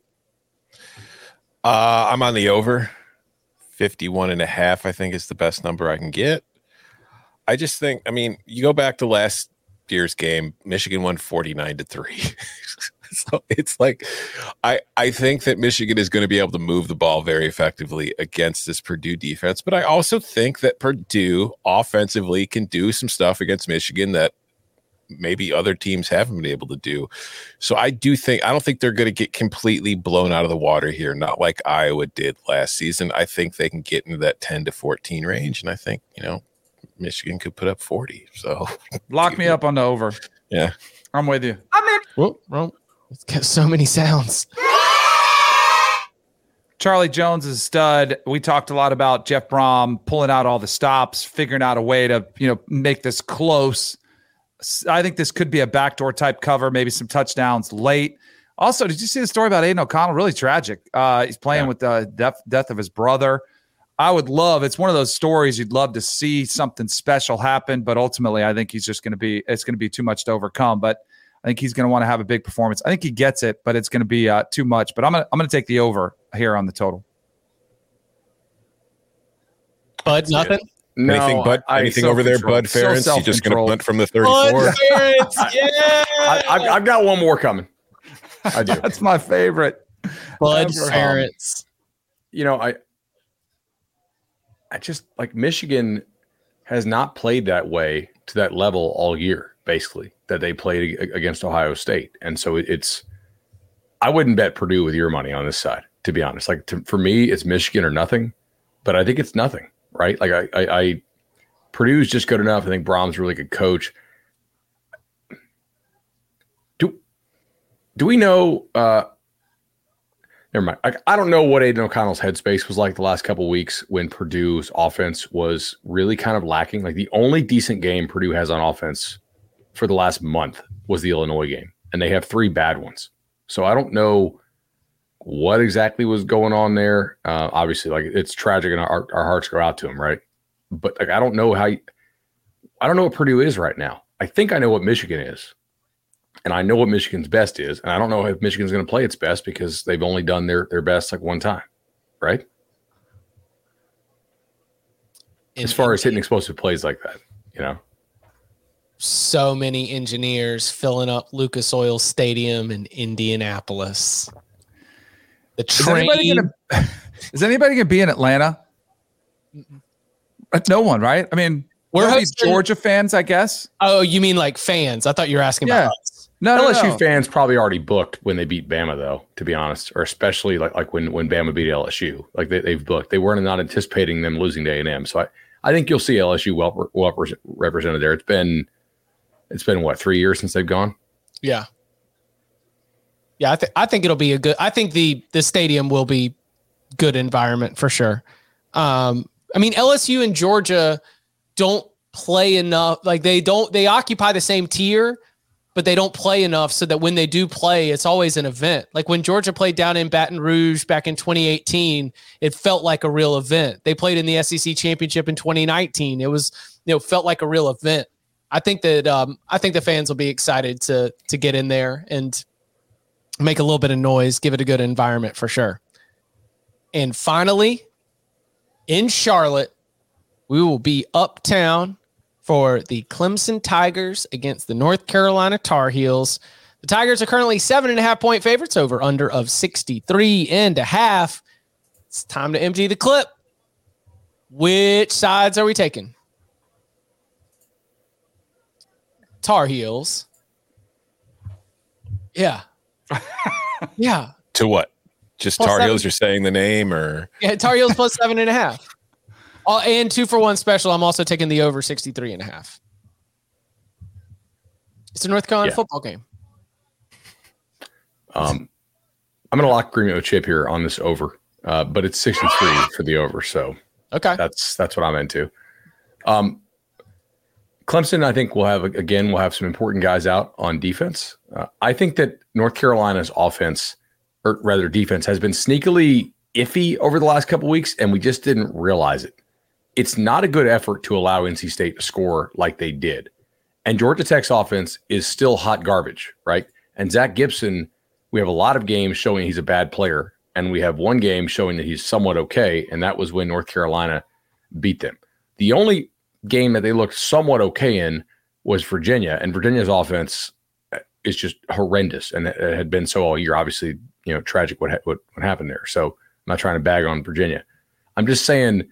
Speaker 3: Uh, I'm on the over. 51 and a half, I think, is the best number I can get. I just think, I mean, you go back to last year's game, Michigan won 49 to 3. (laughs) (laughs) so it's like I I think that Michigan is going to be able to move the ball very effectively against this Purdue defense, but I also think that Purdue offensively can do some stuff against Michigan that maybe other teams haven't been able to do. So I do think I don't think they're going to get completely blown out of the water here, not like Iowa did last season. I think they can get into that 10 to 14 range and I think, you know, Michigan could put up 40. So
Speaker 4: Lock me up on the over.
Speaker 3: yeah.
Speaker 4: I'm with you.
Speaker 1: Whoa, wrong. It's got so many sounds.
Speaker 4: Charlie Jones is a stud. We talked a lot about Jeff Brohm pulling out all the stops, figuring out a way to, you know, make this close. I think this could be a backdoor type cover, maybe some touchdowns late. Also, did you see the story about Aidan O'Connell? Really tragic. Uh, he's playing with the death, death of his brother. I would love. It's one of those stories you'd love to see something special happen, but ultimately, I think he's just going to be. It's going to be too much to overcome. But I think he's going to want to have a big performance. I think he gets it, but it's going to be uh, too much. But I'm gonna I'm gonna take the over here on the total.
Speaker 1: Bud, nothing.
Speaker 5: No,
Speaker 3: anything but
Speaker 5: I- I-
Speaker 3: anything over there, Bud
Speaker 5: self-control.
Speaker 3: Ferentz? you just going to
Speaker 4: self-control.
Speaker 3: punt from the
Speaker 1: Bud
Speaker 3: 34?
Speaker 1: Ferentz, (laughs) yeah.
Speaker 5: I, I've, I've got one more coming. I do. (laughs)
Speaker 4: That's my favorite.
Speaker 1: Bud
Speaker 4: Ever.
Speaker 1: Ferentz.
Speaker 5: you know, I I just like Michigan has not played that way to that level all year, basically, that they played against Ohio State. And so it's I wouldn't bet Purdue with your money on this side, to be honest. Like to, for me, it's Michigan or nothing, but I think it's nothing, right? Like I, I, I Purdue's just good enough. I think Brohm's really good coach. Do do we know uh never mind. I, I don't know what Aidan O'Connell's headspace was like the last couple weeks when Purdue's offense was really kind of lacking. Like the only decent game Purdue has on offense for the last month was the Illinois game, and they have three bad ones. So I don't know what exactly was going on there. Uh, obviously, like it's tragic, and our, our hearts go out to him, right? But like I don't know how. You, I don't know what Purdue is right now. I think I know what Michigan is and I know what Michigan's best is, and I don't know if Michigan's going to play its best because they've only done their their best like one time, right? As far as hitting explosive plays like that, you know.
Speaker 1: So many engineers filling up Lucas Oil Stadium in Indianapolis. The
Speaker 4: Is anybody
Speaker 1: train.
Speaker 4: gonna, (laughs) is anybody gonna be in Atlanta? Uh, No one, right? I mean,
Speaker 1: We're
Speaker 4: we're
Speaker 1: hosting-
Speaker 4: Georgia fans, I guess.
Speaker 1: Oh, you mean like fans? I thought you were asking
Speaker 4: Yeah.
Speaker 1: about us.
Speaker 4: No, no,
Speaker 5: LSU
Speaker 4: no.
Speaker 5: fans probably already booked when they beat Bama, though. To be honest, or especially like like when when Bama beat LSU, like they, they've booked. They weren't not anticipating them losing to A and M. So I, I think you'll see LSU well, well represented there. It's been it's been what three years since they've gone.
Speaker 1: Yeah. Yeah, I think I think it'll be a good I think the the stadium will be good environment for sure. Um I mean LSU and Georgia don't play enough like they don't they occupy the same tier but they don't play enough so that when they do play it's always an event. Like when Georgia played down in Baton Rouge back in 2018, it felt like a real event. They played in the SEC championship in 2019. It was you know felt like a real event. I think that um, I think the fans will be excited to to get in there and make a little bit of noise, give it a good environment for sure. And finally, in Charlotte, we will be uptown for the Clemson Tigers against the North Carolina Tar Heels. The Tigers are currently seven and a half point favorites over under of 63 and a half. It's time to empty the clip. Which sides are we taking? Tar Heels. Yeah. (laughs) yeah.
Speaker 3: To what? Just
Speaker 1: Plus
Speaker 3: Tar
Speaker 1: seven.
Speaker 3: Heels? You're saying the name, or
Speaker 1: Yeah, Tar Heels plus (laughs) seven and a half. Oh, and two for one special. I'm also taking the over 63 and a half. It's a North Carolina
Speaker 5: Yeah.
Speaker 1: football game.
Speaker 5: Um, I'm gonna lock agreement with Chip here on this over, uh, but it's 63 for the over. So
Speaker 1: Okay.
Speaker 5: that's that's what I'm into. Um, Clemson, I think will have again will have some important guys out on defense. Uh, I think that North Carolina's offense, or rather defense, has been sneakily iffy over the last couple weeks, and we just didn't realize it. It's not a good effort to allow NC State to score like they did, and Georgia Tech's offense is still hot garbage, right? And Zach Gibson, we have a lot of games showing he's a bad player, and we have one game showing that he's somewhat okay, and that was when North Carolina beat them. The only game that they looked somewhat okay in was Virginia, and Virginia's offense uh, is just horrendous, and it had been so all year. Obviously, you know, tragic what ha- what, what happened there. So I'm not trying to bag on Virginia. I'm just saying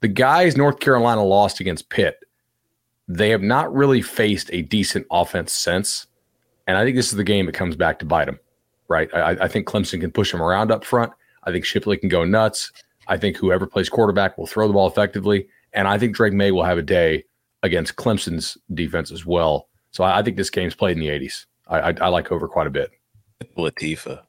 Speaker 5: the guys North Carolina lost against Pitt, they have not really faced a decent offense since, and I think this is the game that comes back to bite them. Right? I, I think Clemson can push them around up front. I think Shipley can go nuts. I think whoever plays quarterback will throw the ball effectively. And I think Drake Maye will have a day against Clemson's defense as well. So I, I think this game's played in the 80s. I, I, I like over quite a bit.
Speaker 3: Latifa.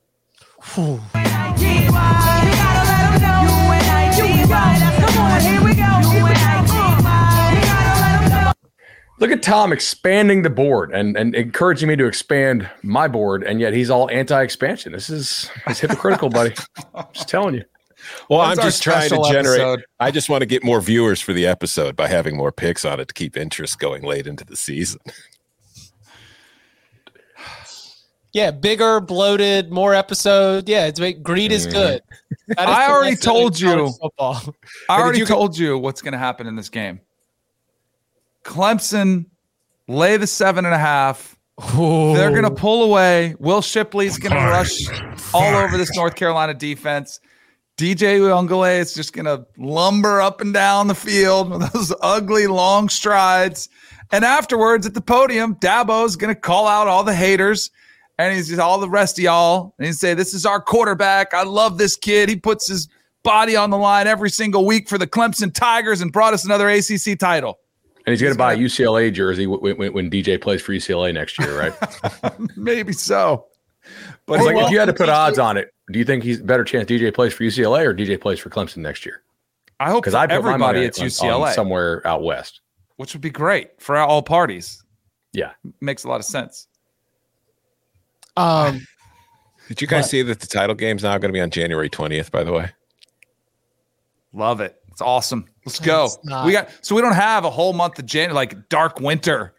Speaker 5: Look at Tom expanding the board and, and encouraging me to expand my board, and yet he's all anti-expansion. This is it's hypocritical, buddy. I'm (laughs) just telling you.
Speaker 3: Well,
Speaker 4: That's
Speaker 3: I'm just trying to generate.
Speaker 4: episode.
Speaker 3: I just want to get more viewers for the episode by having more picks on it to keep interest going late into the season.
Speaker 1: Yeah, bigger, bloated, more episode. Yeah, it's greed is mm-hmm. good. That is
Speaker 4: I already told you.
Speaker 1: Football. (laughs)
Speaker 4: I already
Speaker 1: you-
Speaker 4: told you what's going to happen in this game. Clemson lay the seven and a half. They're going to pull away. Will Shipley's going to rush all over this North Carolina defense. DJ Uiagalelei is just going to lumber up and down the field with those (laughs) ugly long strides. And afterwards at the podium, Dabo's going to call out all the haters and he's just all the rest of y'all. And he'd say, This is our quarterback. I love this kid. He puts his body on the line every single week for the Clemson Tigers and brought us another ACC title.
Speaker 5: And he's going to buy a UCLA jersey when, when, when DJ plays for UCLA next year, right? (laughs)
Speaker 4: Maybe so.
Speaker 5: But like,
Speaker 4: well,
Speaker 5: if you had to put odds on it, do you think he's a better chance DJ plays for UCLA or DJ plays for Clemson next year?
Speaker 4: I hope
Speaker 5: Because I put my
Speaker 4: everybody
Speaker 5: money
Speaker 4: it's
Speaker 5: on- on
Speaker 4: UCLA,
Speaker 5: somewhere out west.
Speaker 4: which would be great for all parties.
Speaker 5: Yeah,
Speaker 4: Makes a lot of sense.
Speaker 1: Um, (laughs)
Speaker 3: Did you guys
Speaker 1: What?
Speaker 3: see that the title game's now going to be on January 20th? By the way,
Speaker 4: Love it. It's awesome. Let's go. We got so we don't have a whole month of January like dark winter.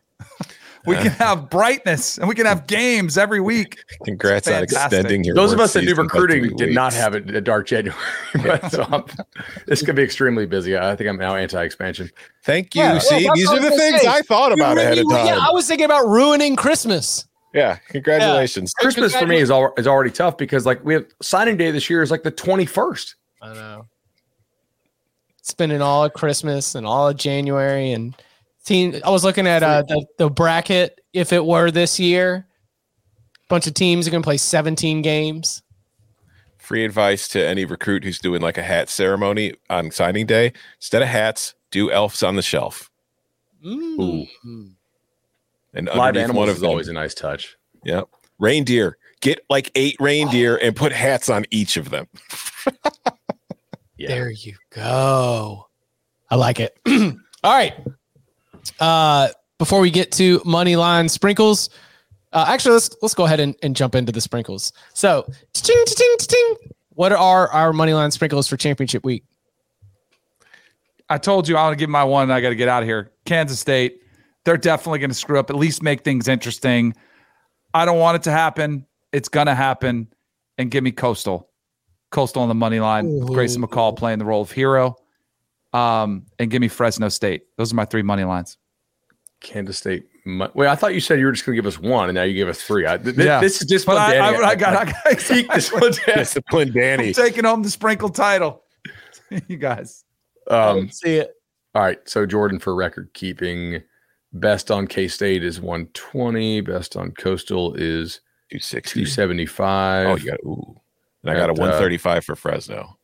Speaker 4: We can have brightness and we can have games every week.
Speaker 3: Congrats on extending your.
Speaker 5: Those of us that do recruiting did not have it a dark January. (laughs) but so I'm- um, this could be extremely busy. I think I'm now anti-expansion.
Speaker 3: Thank you.
Speaker 1: Yeah,
Speaker 3: See,
Speaker 1: yeah, that's
Speaker 3: these are the
Speaker 1: I was gonna
Speaker 3: things
Speaker 1: say.
Speaker 3: I thought about ahead of time.
Speaker 1: Yeah, I was thinking about ruining Christmas.
Speaker 3: Yeah, congratulations.
Speaker 5: Christmas for me is all is already tough because like we have signing day this year is like the 21st.
Speaker 1: I know. Spending all of Christmas and all of January and team. I was looking at uh, the the bracket. If it were this year, a bunch of teams are going to play 17 games.
Speaker 3: Free advice to any recruit who's doing like a hat ceremony on signing day. Instead of hats, do elves on the shelf.
Speaker 5: Ooh.
Speaker 3: And
Speaker 5: Live
Speaker 3: underneath
Speaker 5: animals
Speaker 3: one of
Speaker 5: is
Speaker 3: them,
Speaker 5: always a nice touch.
Speaker 3: Yep. Reindeer. Get like eight reindeer and put hats on each of them. (laughs)
Speaker 5: Yeah.
Speaker 1: There you go. I like it. (clears throat) all right. Uh, before we get to money line sprinkles, uh, actually let's let's go ahead and, and jump into the sprinkles. So, what are our money line sprinkles for championship week?
Speaker 4: I told you I want to give my one. I got to get out of here. Kansas State, they're definitely going to screw up. At least make things interesting. I don't want it to happen. It's going to happen. And give me Coastal, Coastal on the money line. with Grayson McCall playing the role of hero. Um, and give me Fresno State. Those are my three money lines.
Speaker 5: Kansas State. mu- Wait, I thought you said you were just going to give us one, and now you gave us three. I, th- th-
Speaker 4: Yeah.
Speaker 5: This is just
Speaker 4: But I, I, I got, I got (laughs)
Speaker 5: this one. (laughs)
Speaker 3: Discipline Danny.
Speaker 4: I'm taking home the sprinkle title. (laughs) you guys.
Speaker 5: Um,
Speaker 1: See it.
Speaker 5: all right. So Jordan for record keeping, best on K State is 120. Best on Coastal is
Speaker 3: 260.
Speaker 5: 275.
Speaker 3: Oh, you got ooh. And I got a
Speaker 5: Got, uh,
Speaker 3: 135 for Fresno.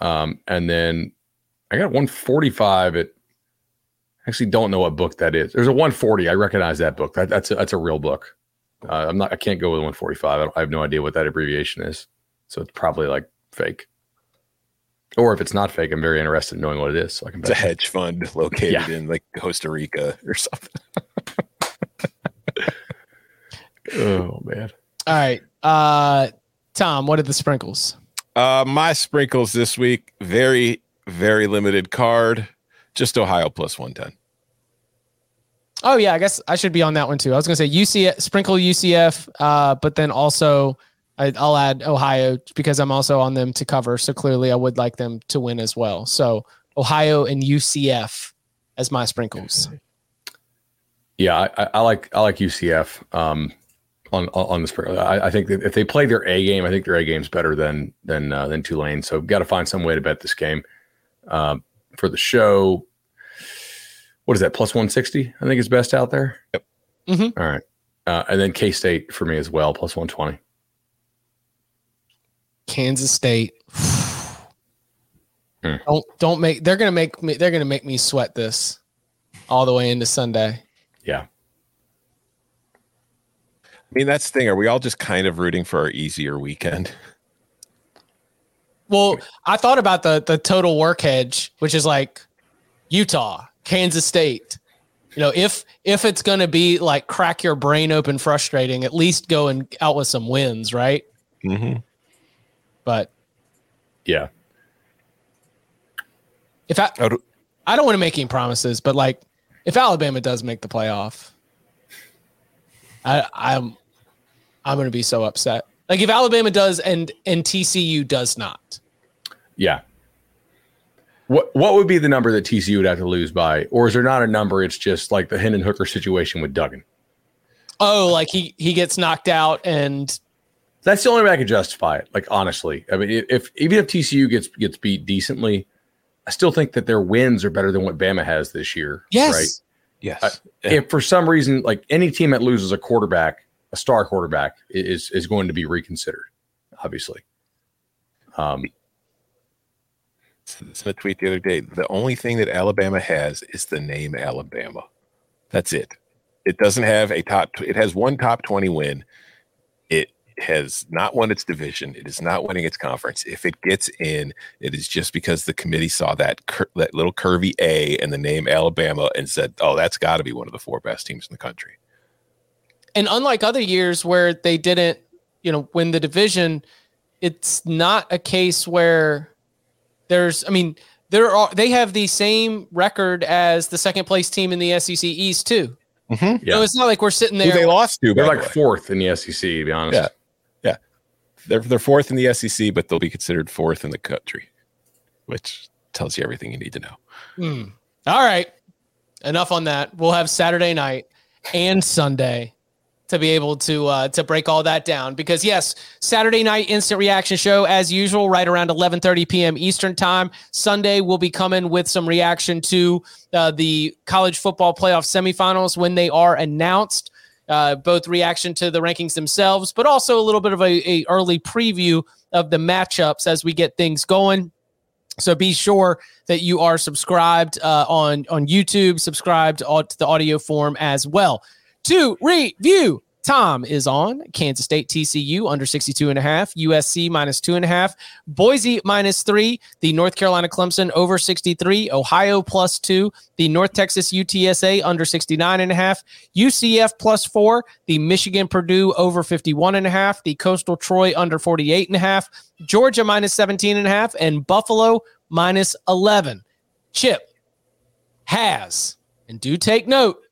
Speaker 5: Um, and then I got 145 at actually don't know what book that is. There's a 140. I recognize that book. That, that's a, that's a real book. Uh, I'm not. I can't go with 145. I, don't, I have no idea what that abbreviation is. So it's probably like fake. Or if it's not fake, I'm very interested in knowing what it is. So I can.
Speaker 3: It's a hedge fund located
Speaker 5: Yeah.
Speaker 3: in like Costa Rica or something. (laughs)
Speaker 5: Oh man.
Speaker 1: All right. Uh, Tom, what are the sprinkles?
Speaker 3: Uh, my sprinkles this week, very, very limited card. Just Ohio plus 110.
Speaker 1: Oh yeah, I guess I should be on that one too. I was gonna say UCF, sprinkle UCF, uh, but then also I, I'll add Ohio because I'm also on them to cover. So clearly, I would like them to win as well. So Ohio and UCF as my sprinkles.
Speaker 5: Yeah, I, I- I like I like UCF um, on on the spring. I, I think that if they play their A game, I think their A game's better than than uh, than Tulane. So we've got to find some way to bet this game um, for the show. What is that? Plus one sixty? I think is best out there.
Speaker 3: Yep.
Speaker 1: Mhm.
Speaker 5: All right, uh, and then K State for me as well, plus one twenty.
Speaker 1: Kansas State. (sighs)
Speaker 5: Hmm.
Speaker 1: Don't don't make. They're gonna make me. They're gonna make me sweat this all the way into Sunday.
Speaker 5: Yeah,
Speaker 3: I mean, that's the thing. Are we all just kind of rooting for our easier weekend? (laughs)
Speaker 1: Well, I thought about the the total work hedge, which is like Utah, Kansas State. You know, if if it's going to be like crack your brain open, frustrating, at least go and out with some wins, right?
Speaker 3: Mm-hmm.
Speaker 1: But
Speaker 5: yeah.
Speaker 1: if I
Speaker 3: Oh, do-
Speaker 1: I don't want to make any promises, but like if Alabama does make the playoff, I I'm I'm going to be so upset. Like if Alabama does and and TCU does not.
Speaker 5: Yeah. What what would be the number that TCU would have to lose by, or is there not a number? It's just like the Hendon Hooker situation with Duggan.
Speaker 1: Oh, like he he gets knocked out and
Speaker 5: That's the only way I could justify it. Like honestly, I mean, if even if TCU gets gets beat decently, I still think that their wins are better than what Bama has this year.
Speaker 1: yes.
Speaker 5: Right.
Speaker 3: yes.
Speaker 5: Uh, If for some reason, like any team that loses a quarterback, a star quarterback, is is going to be reconsidered. Obviously. Um,
Speaker 3: It's a tweet the other day. The only thing that Alabama has is the name Alabama. That's it. It doesn't have a top. It has one top twenty win. It has not won its division. It is not winning its conference. If it gets in, it is just because the committee saw that cur- that little curvy A and the name Alabama and said, "Oh, that's got to be one of the four best teams in the country."
Speaker 1: And unlike other years where they didn't, you know, win the division, it's not a case where there's I mean, there are they have the same record as the second place team in the SEC East too.
Speaker 3: Mm-hmm.
Speaker 1: So it's not like we're sitting there.
Speaker 3: Who they lost to?
Speaker 5: They're like
Speaker 3: way.
Speaker 5: fourth in the SEC, to be honest.
Speaker 3: Yeah, yeah. They're they're fourth in the SEC, but they'll be considered fourth in the country, which tells you everything you need to know.
Speaker 1: Hmm. All right. Enough on that. We'll have Saturday night and Sunday to be able to uh, to break all that down because yes, Saturday night instant reaction show as usual, right around 11:30 p.m. Eastern time. Sunday we'll be coming with some reaction to uh, the college football playoff semifinals when they are announced. Uh, both reaction to the rankings themselves, but also a little bit of a, a early preview of the matchups as we get things going. So be sure that you are subscribed uh, on on YouTube, subscribed to the audio form as well. To review, Tom is on Kansas State TCU under 62 and a half, USC minus two and a half, Boise minus three, the North Carolina Clemson over 63, Ohio plus two, the North Texas UTSA under 69 and a half, UCF plus four, the Michigan Purdue over 51 and a half, the Coastal Troy under 48 and a half, Georgia minus 17 and a half, and Buffalo minus 11. Chip has, and do take note,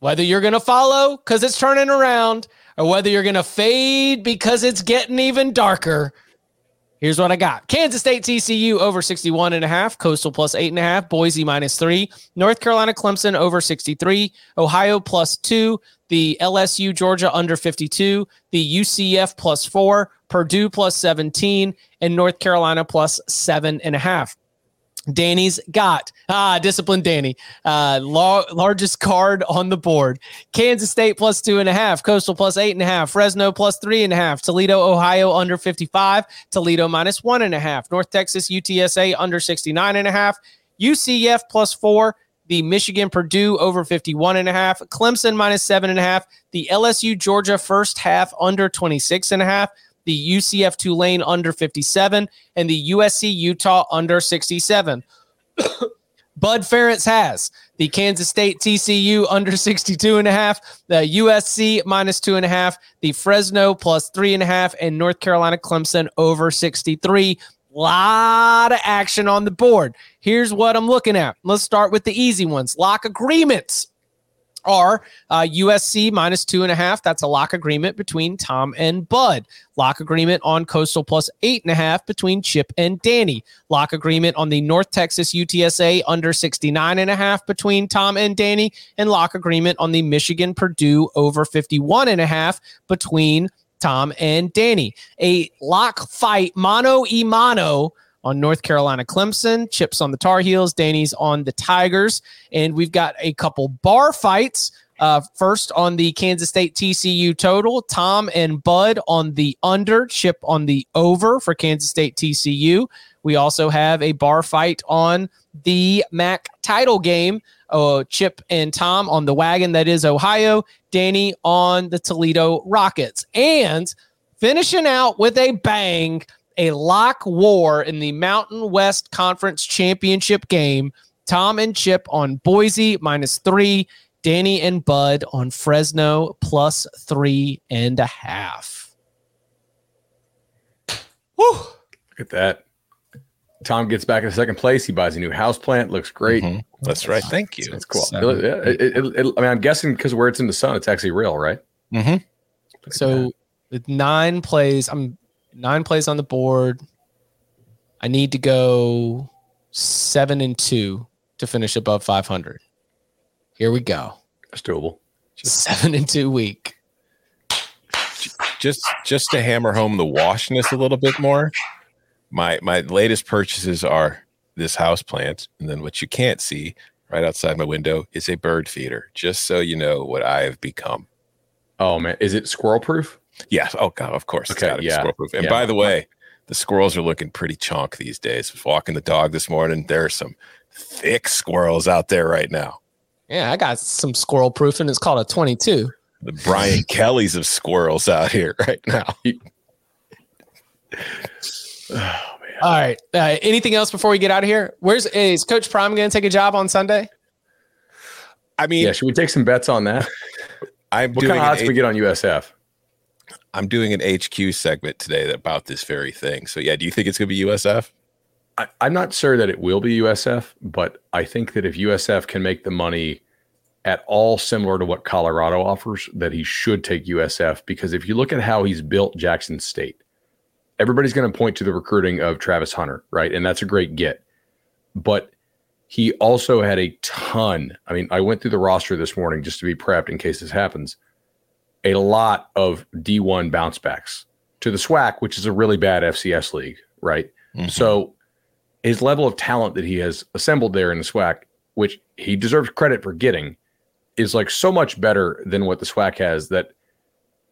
Speaker 1: whether you're going to follow because it's turning around or whether you're going to fade because it's getting even darker. Here's what I got. Kansas State TCU over 61 and a half, Coastal plus eight and a half, Boise minus three, North Carolina Clemson over 63, Ohio plus two, the LSU Georgia under 52, the UCF plus four, Purdue plus 17, and North Carolina plus seven and a half. Danny's got. Ah disciplined Danny. Uh lar- largest card on the board. Kansas State plus two and a half. Coastal plus eight and a half. Fresno plus three and a half. Toledo Ohio under 55 Toledo minus one and a half. North Texas UTSA under 69 and a half. UCF plus four. The Michigan Purdue over 51 and a half. Clemson minus seven and a half. The LSU Georgia first half under 26 and a half the UCF Tulane under 57, and the USC Utah under 67. (coughs) Bud Ferentz has the Kansas State TCU under 62 and a half, the USC minus two and a half, the Fresno plus three and a half, and North Carolina Clemson over 63. Lot of action on the board. Here's what I'm looking at. Let's start with the easy ones. Lock agreements are uh, USC minus two and a half. That's a lock agreement between Tom and Bud. Lock agreement on Coastal plus eight and a half between Chip and Danny. Lock agreement on the North Texas UTSA under 69 and a half between Tom and Danny. And lock agreement on the Michigan Purdue over 51 and a half between Tom and Danny. A lock fight, mano e mano on North Carolina Clemson, Chips on the Tar Heels, Danny's on the Tigers. And we've got a couple bar fights. Uh, first on the Kansas State TCU total, Tom and Bud on the under, Chip on the over for Kansas State TCU. We also have a bar fight on the MAC title game. Uh, Chip and Tom on the wagon that is Ohio, Danny on the Toledo Rockets. And finishing out with a bang, a lock war in the Mountain West Conference Championship game. Tom and Chip on Boise minus three, Danny and Bud on Fresno plus three and a half.
Speaker 5: Woo! Look at that. Tom gets back in second place. He buys a new house plant. Looks great.
Speaker 3: Mhm. That's right. Thank you.
Speaker 5: That's cool.
Speaker 1: Seven.
Speaker 5: Yeah, it- it- it- I mean, I'm guessing because where it's in the sun, it's actually real, right?
Speaker 3: Mm-hmm.
Speaker 1: So with nine plays, I'm nine plays on the board. I need to go seven and two to finish above 500. Here we go.
Speaker 5: That's doable.
Speaker 1: Seven and two week.
Speaker 3: just just to hammer home the washness a little bit more my my latest purchases are this house plant and then what you can't see right outside my window is a bird feeder just so you know what i have become
Speaker 5: Oh man, is it squirrel proof?
Speaker 3: Yes oh god of course
Speaker 5: Okay,
Speaker 3: gotta
Speaker 5: yeah,
Speaker 3: squirrel proof. and
Speaker 5: yeah.
Speaker 3: by the way the squirrels are looking pretty chonk these days walking the dog this morning there are some thick squirrels out there right now
Speaker 1: Yeah, I got some squirrel proof, and it's called a 22.
Speaker 3: the brian (laughs) kellys of squirrels out here right now (laughs)
Speaker 1: All right. Uh, anything else before we get out of here? Where's is Coach Prime going to take a job on Sunday?
Speaker 3: i mean
Speaker 5: Yeah. Should we take some bets on that? (laughs)
Speaker 3: i'm
Speaker 5: What
Speaker 3: doing
Speaker 5: kind of
Speaker 3: an
Speaker 5: odds can we get on USF?
Speaker 3: I'm doing an HQ segment today about this very thing. So yeah, do you think it's going to be USF?
Speaker 5: I, I'm not sure that it will be USF, but I think that if USF can make the money at all similar to what Colorado offers, that he should take USF because if you look at how he's built Jackson State, everybody's going to point to the recruiting of Travis Hunter, right? And that's a great get. But he also had a ton. I mean, I went through the roster this morning just to be prepped in case this happens. A lot of D1 bounce backs to the SWAC, which is a really bad FCS league, right? Mm-hmm. So his level of talent that he has assembled there in the SWAC, which he deserves credit for getting, is like so much better than what the SWAC has that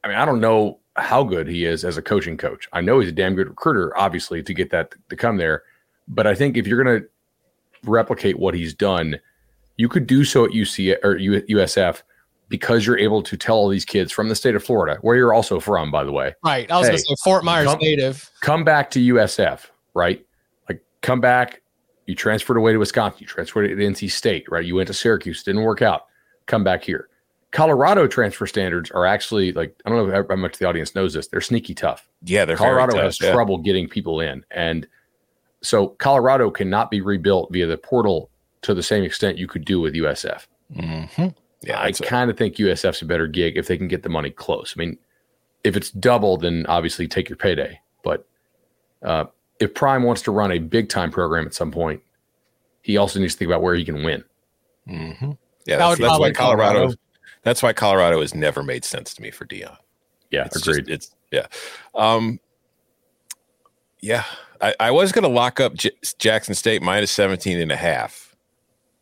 Speaker 5: I mean, I don't know how good he is as a coaching coach. I know he's a damn good recruiter, obviously, to get that to come there. But I think if you're going to replicate what he's done, you could do so at UC or USF because you're able to tell all these kids from the state of Florida, where you're also from, by the way.
Speaker 1: Right. I was hey, going to say Fort Myers
Speaker 5: come,
Speaker 1: native.
Speaker 5: Come back to USF, right? Like, come back. You transferred away to Wisconsin. You transferred to NC State, right? You went to Syracuse. Didn't work out. Come back here. Colorado transfer standards are actually like I don't know how much the audience knows this. They're sneaky tough.
Speaker 3: Yeah, they're
Speaker 5: Colorado
Speaker 3: tough,
Speaker 5: has
Speaker 3: yeah.
Speaker 5: trouble getting people in, and so Colorado cannot be rebuilt via the portal to the same extent you could do with USF.
Speaker 3: Mm-hmm.
Speaker 5: Yeah, I kind of think USF's a better gig if they can get the money close. I mean, if it's double, then obviously take your payday. But uh, if Prime wants to run a big time program at some point, he also needs to think about where he can win.
Speaker 3: Mm-hmm. Yeah, that's, that's why Colorado, Colorado. That's why Colorado has never made sense to me for Deion.
Speaker 5: Yeah,
Speaker 3: it's
Speaker 5: agreed.
Speaker 3: Just, it's yeah, um, yeah. I, I was going to lock up J- Jackson State minus 17 and a half.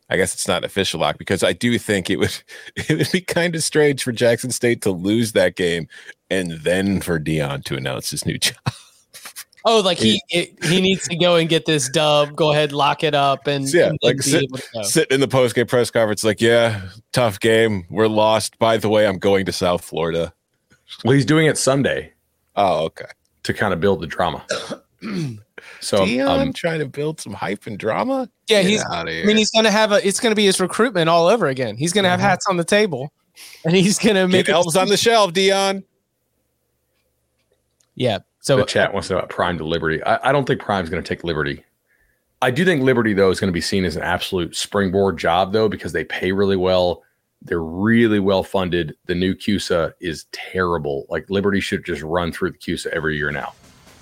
Speaker 3: I guess it's not an official lock because I do think it would (laughs) it would be kind of strange for Jackson State to lose that game and then for Deion to announce his new (laughs) job.
Speaker 1: Oh, like he it, he needs to go and get this dub. Go ahead, lock it up, and
Speaker 3: yeah,
Speaker 1: and
Speaker 3: like sit, sitting in the post game press conference, like, yeah, tough game. We're lost. By the way, I'm going to South Florida.
Speaker 5: Well, he's doing it Sunday.
Speaker 3: Oh, okay.
Speaker 5: To kind of build the drama. (clears throat)
Speaker 3: so Deion um, trying to build some hype and drama.
Speaker 1: Yeah, Get he's. I mean, he's going to have a. It's going to be his recruitment all over again. He's going to have mm-hmm. hats on the table, and he's going to make
Speaker 3: elves on the shelf. Deion.
Speaker 1: Yeah, so
Speaker 5: the chat wants to know about Prime to Liberty. I, I don't think Prime's going to take Liberty. I do think Liberty though is going to be seen as an absolute springboard job though because they pay really well. They're really well funded. The new CUSA is terrible. Like Liberty should just run through the CUSA every year now.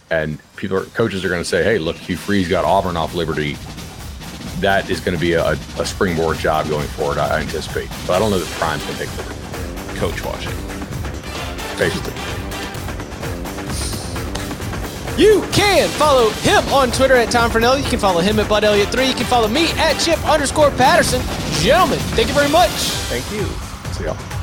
Speaker 5: And people, are, coaches are going to say, "Hey, look, Hugh Freeze got Auburn off Liberty. That is going to be a, a springboard job going forward. I, I anticipate, but I don't know that Prime's going to take Liberty.
Speaker 3: Coach washing,
Speaker 5: basically.
Speaker 1: You can follow him on Twitter at Tom Fornelli. You can follow him at Bud Elliott3. You can follow me at Chip underscore Patterson. Gentlemen, thank you very much.
Speaker 3: Thank you.
Speaker 5: See y'all.